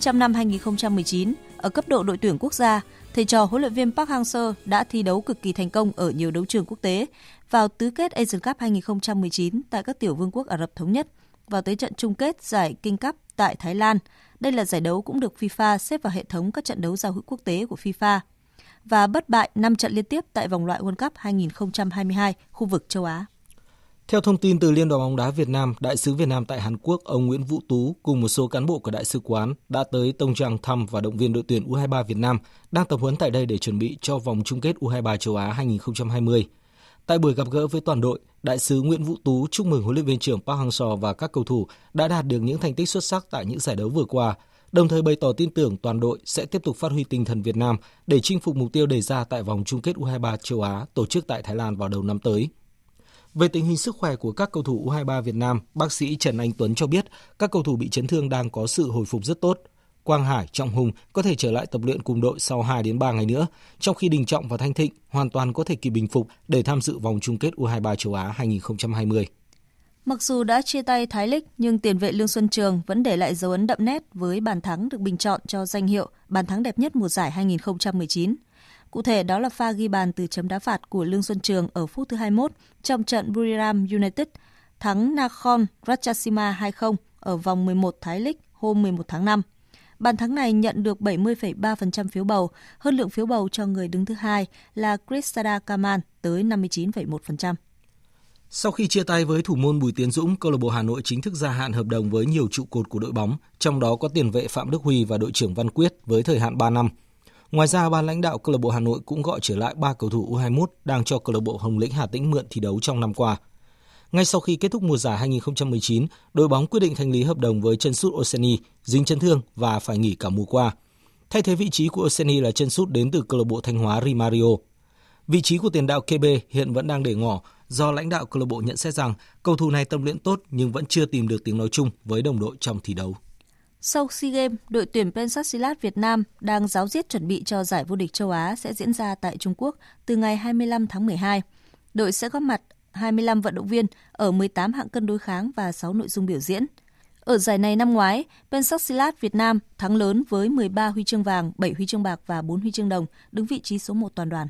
Trong năm 2019, ở cấp độ đội tuyển quốc gia, thầy trò huấn luyện viên Park Hang-seo đã thi đấu cực kỳ thành công ở nhiều đấu trường quốc tế, vào tứ kết Asian Cup 2019 tại các tiểu vương quốc Ả Rập Thống Nhất, vào tới trận chung kết giải King Cup tại Thái Lan. Đây là giải đấu cũng được FIFA xếp vào hệ thống các trận đấu giao hữu quốc tế của FIFA và bất bại 5 trận liên tiếp tại vòng loại World Cup 2022 khu vực châu Á. Theo thông tin từ Liên đoàn bóng đá Việt Nam, Đại sứ Việt Nam tại Hàn Quốc ông Nguyễn Vũ Tú cùng một số cán bộ của Đại sứ quán đã tới Tông Trang thăm và động viên đội tuyển U23 Việt Nam đang tập huấn tại đây để chuẩn bị cho vòng chung kết U23 châu Á 2020. Tại buổi gặp gỡ với toàn đội, Đại sứ Nguyễn Vũ Tú chúc mừng huấn luyện viên trưởng Park Hang-seo và các cầu thủ đã đạt được những thành tích xuất sắc tại những giải đấu vừa qua, đồng thời bày tỏ tin tưởng toàn đội sẽ tiếp tục phát huy tinh thần Việt Nam để chinh phục mục tiêu đề ra tại vòng chung kết U23 châu Á tổ chức tại Thái Lan vào đầu năm tới. Về tình hình sức khỏe của các cầu thủ U23 Việt Nam, bác sĩ Trần Anh Tuấn cho biết các cầu thủ bị chấn thương đang có sự hồi phục rất tốt. Quang Hải, Trọng Hùng có thể trở lại tập luyện cùng đội sau 2 đến 3 ngày nữa, trong khi Đình Trọng và Thanh Thịnh hoàn toàn có thể kịp bình phục để tham dự vòng chung kết U23 châu Á 2020. Mặc dù đã chia tay Thái Lích, nhưng tiền vệ Lương Xuân Trường vẫn để lại dấu ấn đậm nét với bàn thắng được bình chọn cho danh hiệu bàn thắng đẹp nhất mùa giải 2019. Cụ thể đó là pha ghi bàn từ chấm đá phạt của Lương Xuân Trường ở phút thứ 21 trong trận Buriram United thắng Nakhon Ratchasima 2-0 ở vòng 11 Thái League hôm 11 tháng 5. Bàn thắng này nhận được 70,3% phiếu bầu, hơn lượng phiếu bầu cho người đứng thứ hai là Kristada Kaman tới 59,1%. Sau khi chia tay với thủ môn Bùi Tiến Dũng, câu lạc bộ Hà Nội chính thức gia hạn hợp đồng với nhiều trụ cột của đội bóng, trong đó có tiền vệ Phạm Đức Huy và đội trưởng Văn Quyết với thời hạn 3 năm. Ngoài ra, ban lãnh đạo câu lạc bộ Hà Nội cũng gọi trở lại ba cầu thủ U21 đang cho câu lạc bộ Hồng Lĩnh Hà Tĩnh mượn thi đấu trong năm qua. Ngay sau khi kết thúc mùa giải 2019, đội bóng quyết định thanh lý hợp đồng với chân sút Oseni, dính chấn thương và phải nghỉ cả mùa qua. Thay thế vị trí của Oseni là chân sút đến từ câu lạc bộ Thanh Hóa Rimario. Vị trí của tiền đạo KB hiện vẫn đang để ngỏ do lãnh đạo câu lạc bộ nhận xét rằng cầu thủ này tâm luyện tốt nhưng vẫn chưa tìm được tiếng nói chung với đồng đội trong thi đấu. Sau SEA Games, đội tuyển Pencastilat Việt Nam đang giáo diết chuẩn bị cho giải vô địch châu Á sẽ diễn ra tại Trung Quốc từ ngày 25 tháng 12. Đội sẽ góp mặt 25 vận động viên ở 18 hạng cân đối kháng và 6 nội dung biểu diễn. Ở giải này năm ngoái, Pencastilat Việt Nam thắng lớn với 13 huy chương vàng, 7 huy chương bạc và 4 huy chương đồng, đứng vị trí số 1 toàn đoàn.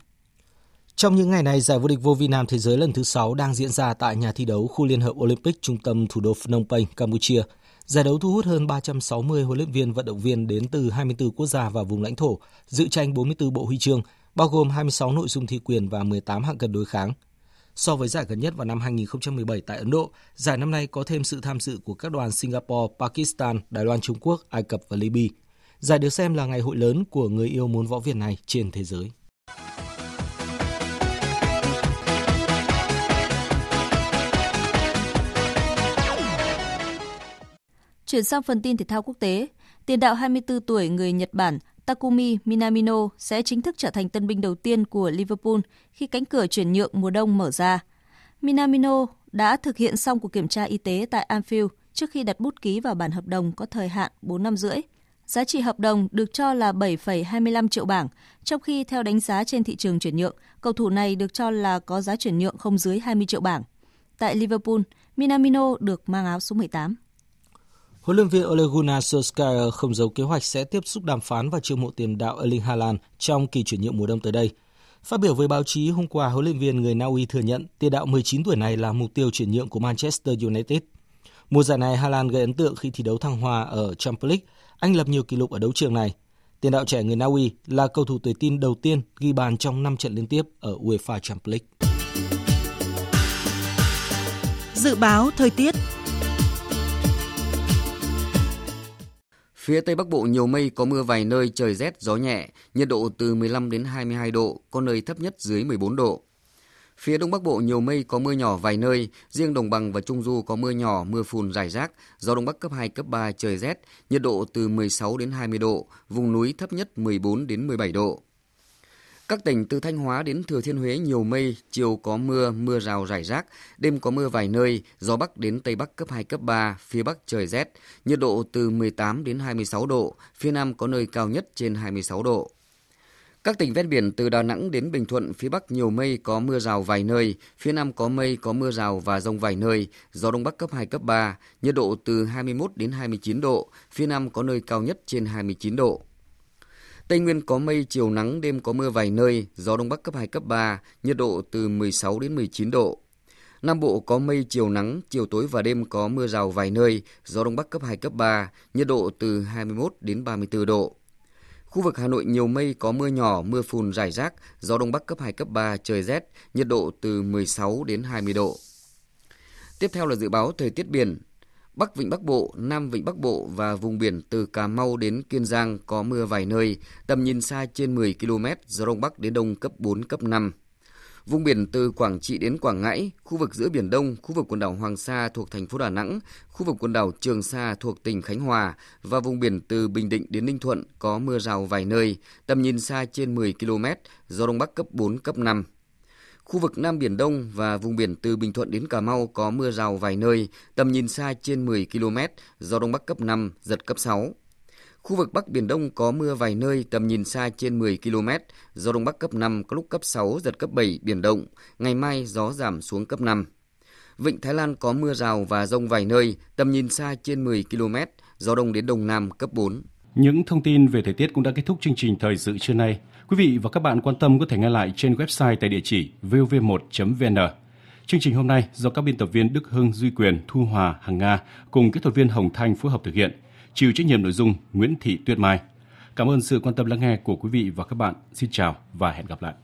Trong những ngày này, giải vô địch vô vi nam thế giới lần thứ 6 đang diễn ra tại nhà thi đấu khu Liên hợp Olympic trung tâm thủ đô Phnom Penh, Campuchia. Giải đấu thu hút hơn 360 huấn luyện viên vận động viên đến từ 24 quốc gia và vùng lãnh thổ, dự tranh 44 bộ huy chương, bao gồm 26 nội dung thi quyền và 18 hạng cân đối kháng. So với giải gần nhất vào năm 2017 tại Ấn Độ, giải năm nay có thêm sự tham dự của các đoàn Singapore, Pakistan, Đài Loan Trung Quốc, Ai Cập và Libya. Giải được xem là ngày hội lớn của người yêu môn võ Việt này trên thế giới. Chuyển sang phần tin thể thao quốc tế, tiền đạo 24 tuổi người Nhật Bản Takumi Minamino sẽ chính thức trở thành tân binh đầu tiên của Liverpool khi cánh cửa chuyển nhượng mùa đông mở ra. Minamino đã thực hiện xong cuộc kiểm tra y tế tại Anfield trước khi đặt bút ký vào bản hợp đồng có thời hạn 4 năm rưỡi. Giá trị hợp đồng được cho là 7,25 triệu bảng, trong khi theo đánh giá trên thị trường chuyển nhượng, cầu thủ này được cho là có giá chuyển nhượng không dưới 20 triệu bảng. Tại Liverpool, Minamino được mang áo số 18. Huấn luyện viên Ole Gunnar Solskjaer không giấu kế hoạch sẽ tiếp xúc đàm phán và chiêu mộ tiền đạo Erling Haaland trong kỳ chuyển nhượng mùa đông tới đây. Phát biểu với báo chí hôm qua, huấn luyện viên người Na Uy thừa nhận tiền đạo 19 tuổi này là mục tiêu chuyển nhượng của Manchester United. Mùa giải này, Haaland gây ấn tượng khi thi đấu thăng hoa ở Champions League. Anh lập nhiều kỷ lục ở đấu trường này. Tiền đạo trẻ người Na Uy là cầu thủ tuổi tin đầu tiên ghi bàn trong 5 trận liên tiếp ở UEFA Champions League. Dự báo thời tiết Phía Tây Bắc Bộ nhiều mây có mưa vài nơi trời rét gió nhẹ, nhiệt độ từ 15 đến 22 độ, có nơi thấp nhất dưới 14 độ. Phía Đông Bắc Bộ nhiều mây có mưa nhỏ vài nơi, riêng Đồng bằng và Trung Du có mưa nhỏ, mưa phùn rải rác, gió Đông Bắc cấp 2, cấp 3 trời rét, nhiệt độ từ 16 đến 20 độ, vùng núi thấp nhất 14 đến 17 độ. Các tỉnh từ Thanh Hóa đến Thừa Thiên Huế nhiều mây, chiều có mưa, mưa rào rải rác, đêm có mưa vài nơi, gió Bắc đến Tây Bắc cấp 2, cấp 3, phía Bắc trời rét, nhiệt độ từ 18 đến 26 độ, phía Nam có nơi cao nhất trên 26 độ. Các tỉnh ven biển từ Đà Nẵng đến Bình Thuận, phía Bắc nhiều mây có mưa rào vài nơi, phía Nam có mây có mưa rào và rông vài nơi, gió Đông Bắc cấp 2, cấp 3, nhiệt độ từ 21 đến 29 độ, phía Nam có nơi cao nhất trên 29 độ. Tây Nguyên có mây, chiều nắng, đêm có mưa vài nơi, gió Đông Bắc cấp 2, cấp 3, nhiệt độ từ 16 đến 19 độ. Nam Bộ có mây, chiều nắng, chiều tối và đêm có mưa rào vài nơi, gió Đông Bắc cấp 2, cấp 3, nhiệt độ từ 21 đến 34 độ. Khu vực Hà Nội nhiều mây có mưa nhỏ, mưa phùn rải rác, gió Đông Bắc cấp 2, cấp 3, trời rét, nhiệt độ từ 16 đến 20 độ. Tiếp theo là dự báo thời tiết biển. Bắc Vịnh Bắc Bộ, Nam Vịnh Bắc Bộ và vùng biển từ Cà Mau đến Kiên Giang có mưa vài nơi, tầm nhìn xa trên 10 km, gió Đông Bắc đến Đông cấp 4, cấp 5. Vùng biển từ Quảng Trị đến Quảng Ngãi, khu vực giữa Biển Đông, khu vực quần đảo Hoàng Sa thuộc thành phố Đà Nẵng, khu vực quần đảo Trường Sa thuộc tỉnh Khánh Hòa và vùng biển từ Bình Định đến Ninh Thuận có mưa rào vài nơi, tầm nhìn xa trên 10 km, gió Đông Bắc cấp 4, cấp 5. Khu vực Nam Biển Đông và vùng biển từ Bình Thuận đến Cà Mau có mưa rào vài nơi, tầm nhìn xa trên 10 km, gió Đông Bắc cấp 5, giật cấp 6. Khu vực Bắc Biển Đông có mưa vài nơi, tầm nhìn xa trên 10 km, gió Đông Bắc cấp 5, có lúc cấp 6, giật cấp 7, biển động. Ngày mai gió giảm xuống cấp 5. Vịnh Thái Lan có mưa rào và rông vài nơi, tầm nhìn xa trên 10 km, gió đông đến đông nam cấp 4. Những thông tin về thời tiết cũng đã kết thúc chương trình thời sự trưa nay. Quý vị và các bạn quan tâm có thể nghe lại trên website tại địa chỉ vov1.vn. Chương trình hôm nay do các biên tập viên Đức Hưng, Duy Quyền, Thu Hòa, Hằng Nga cùng kỹ thuật viên Hồng Thanh phối hợp thực hiện. Chịu trách nhiệm nội dung Nguyễn Thị Tuyết Mai. Cảm ơn sự quan tâm lắng nghe của quý vị và các bạn. Xin chào và hẹn gặp lại.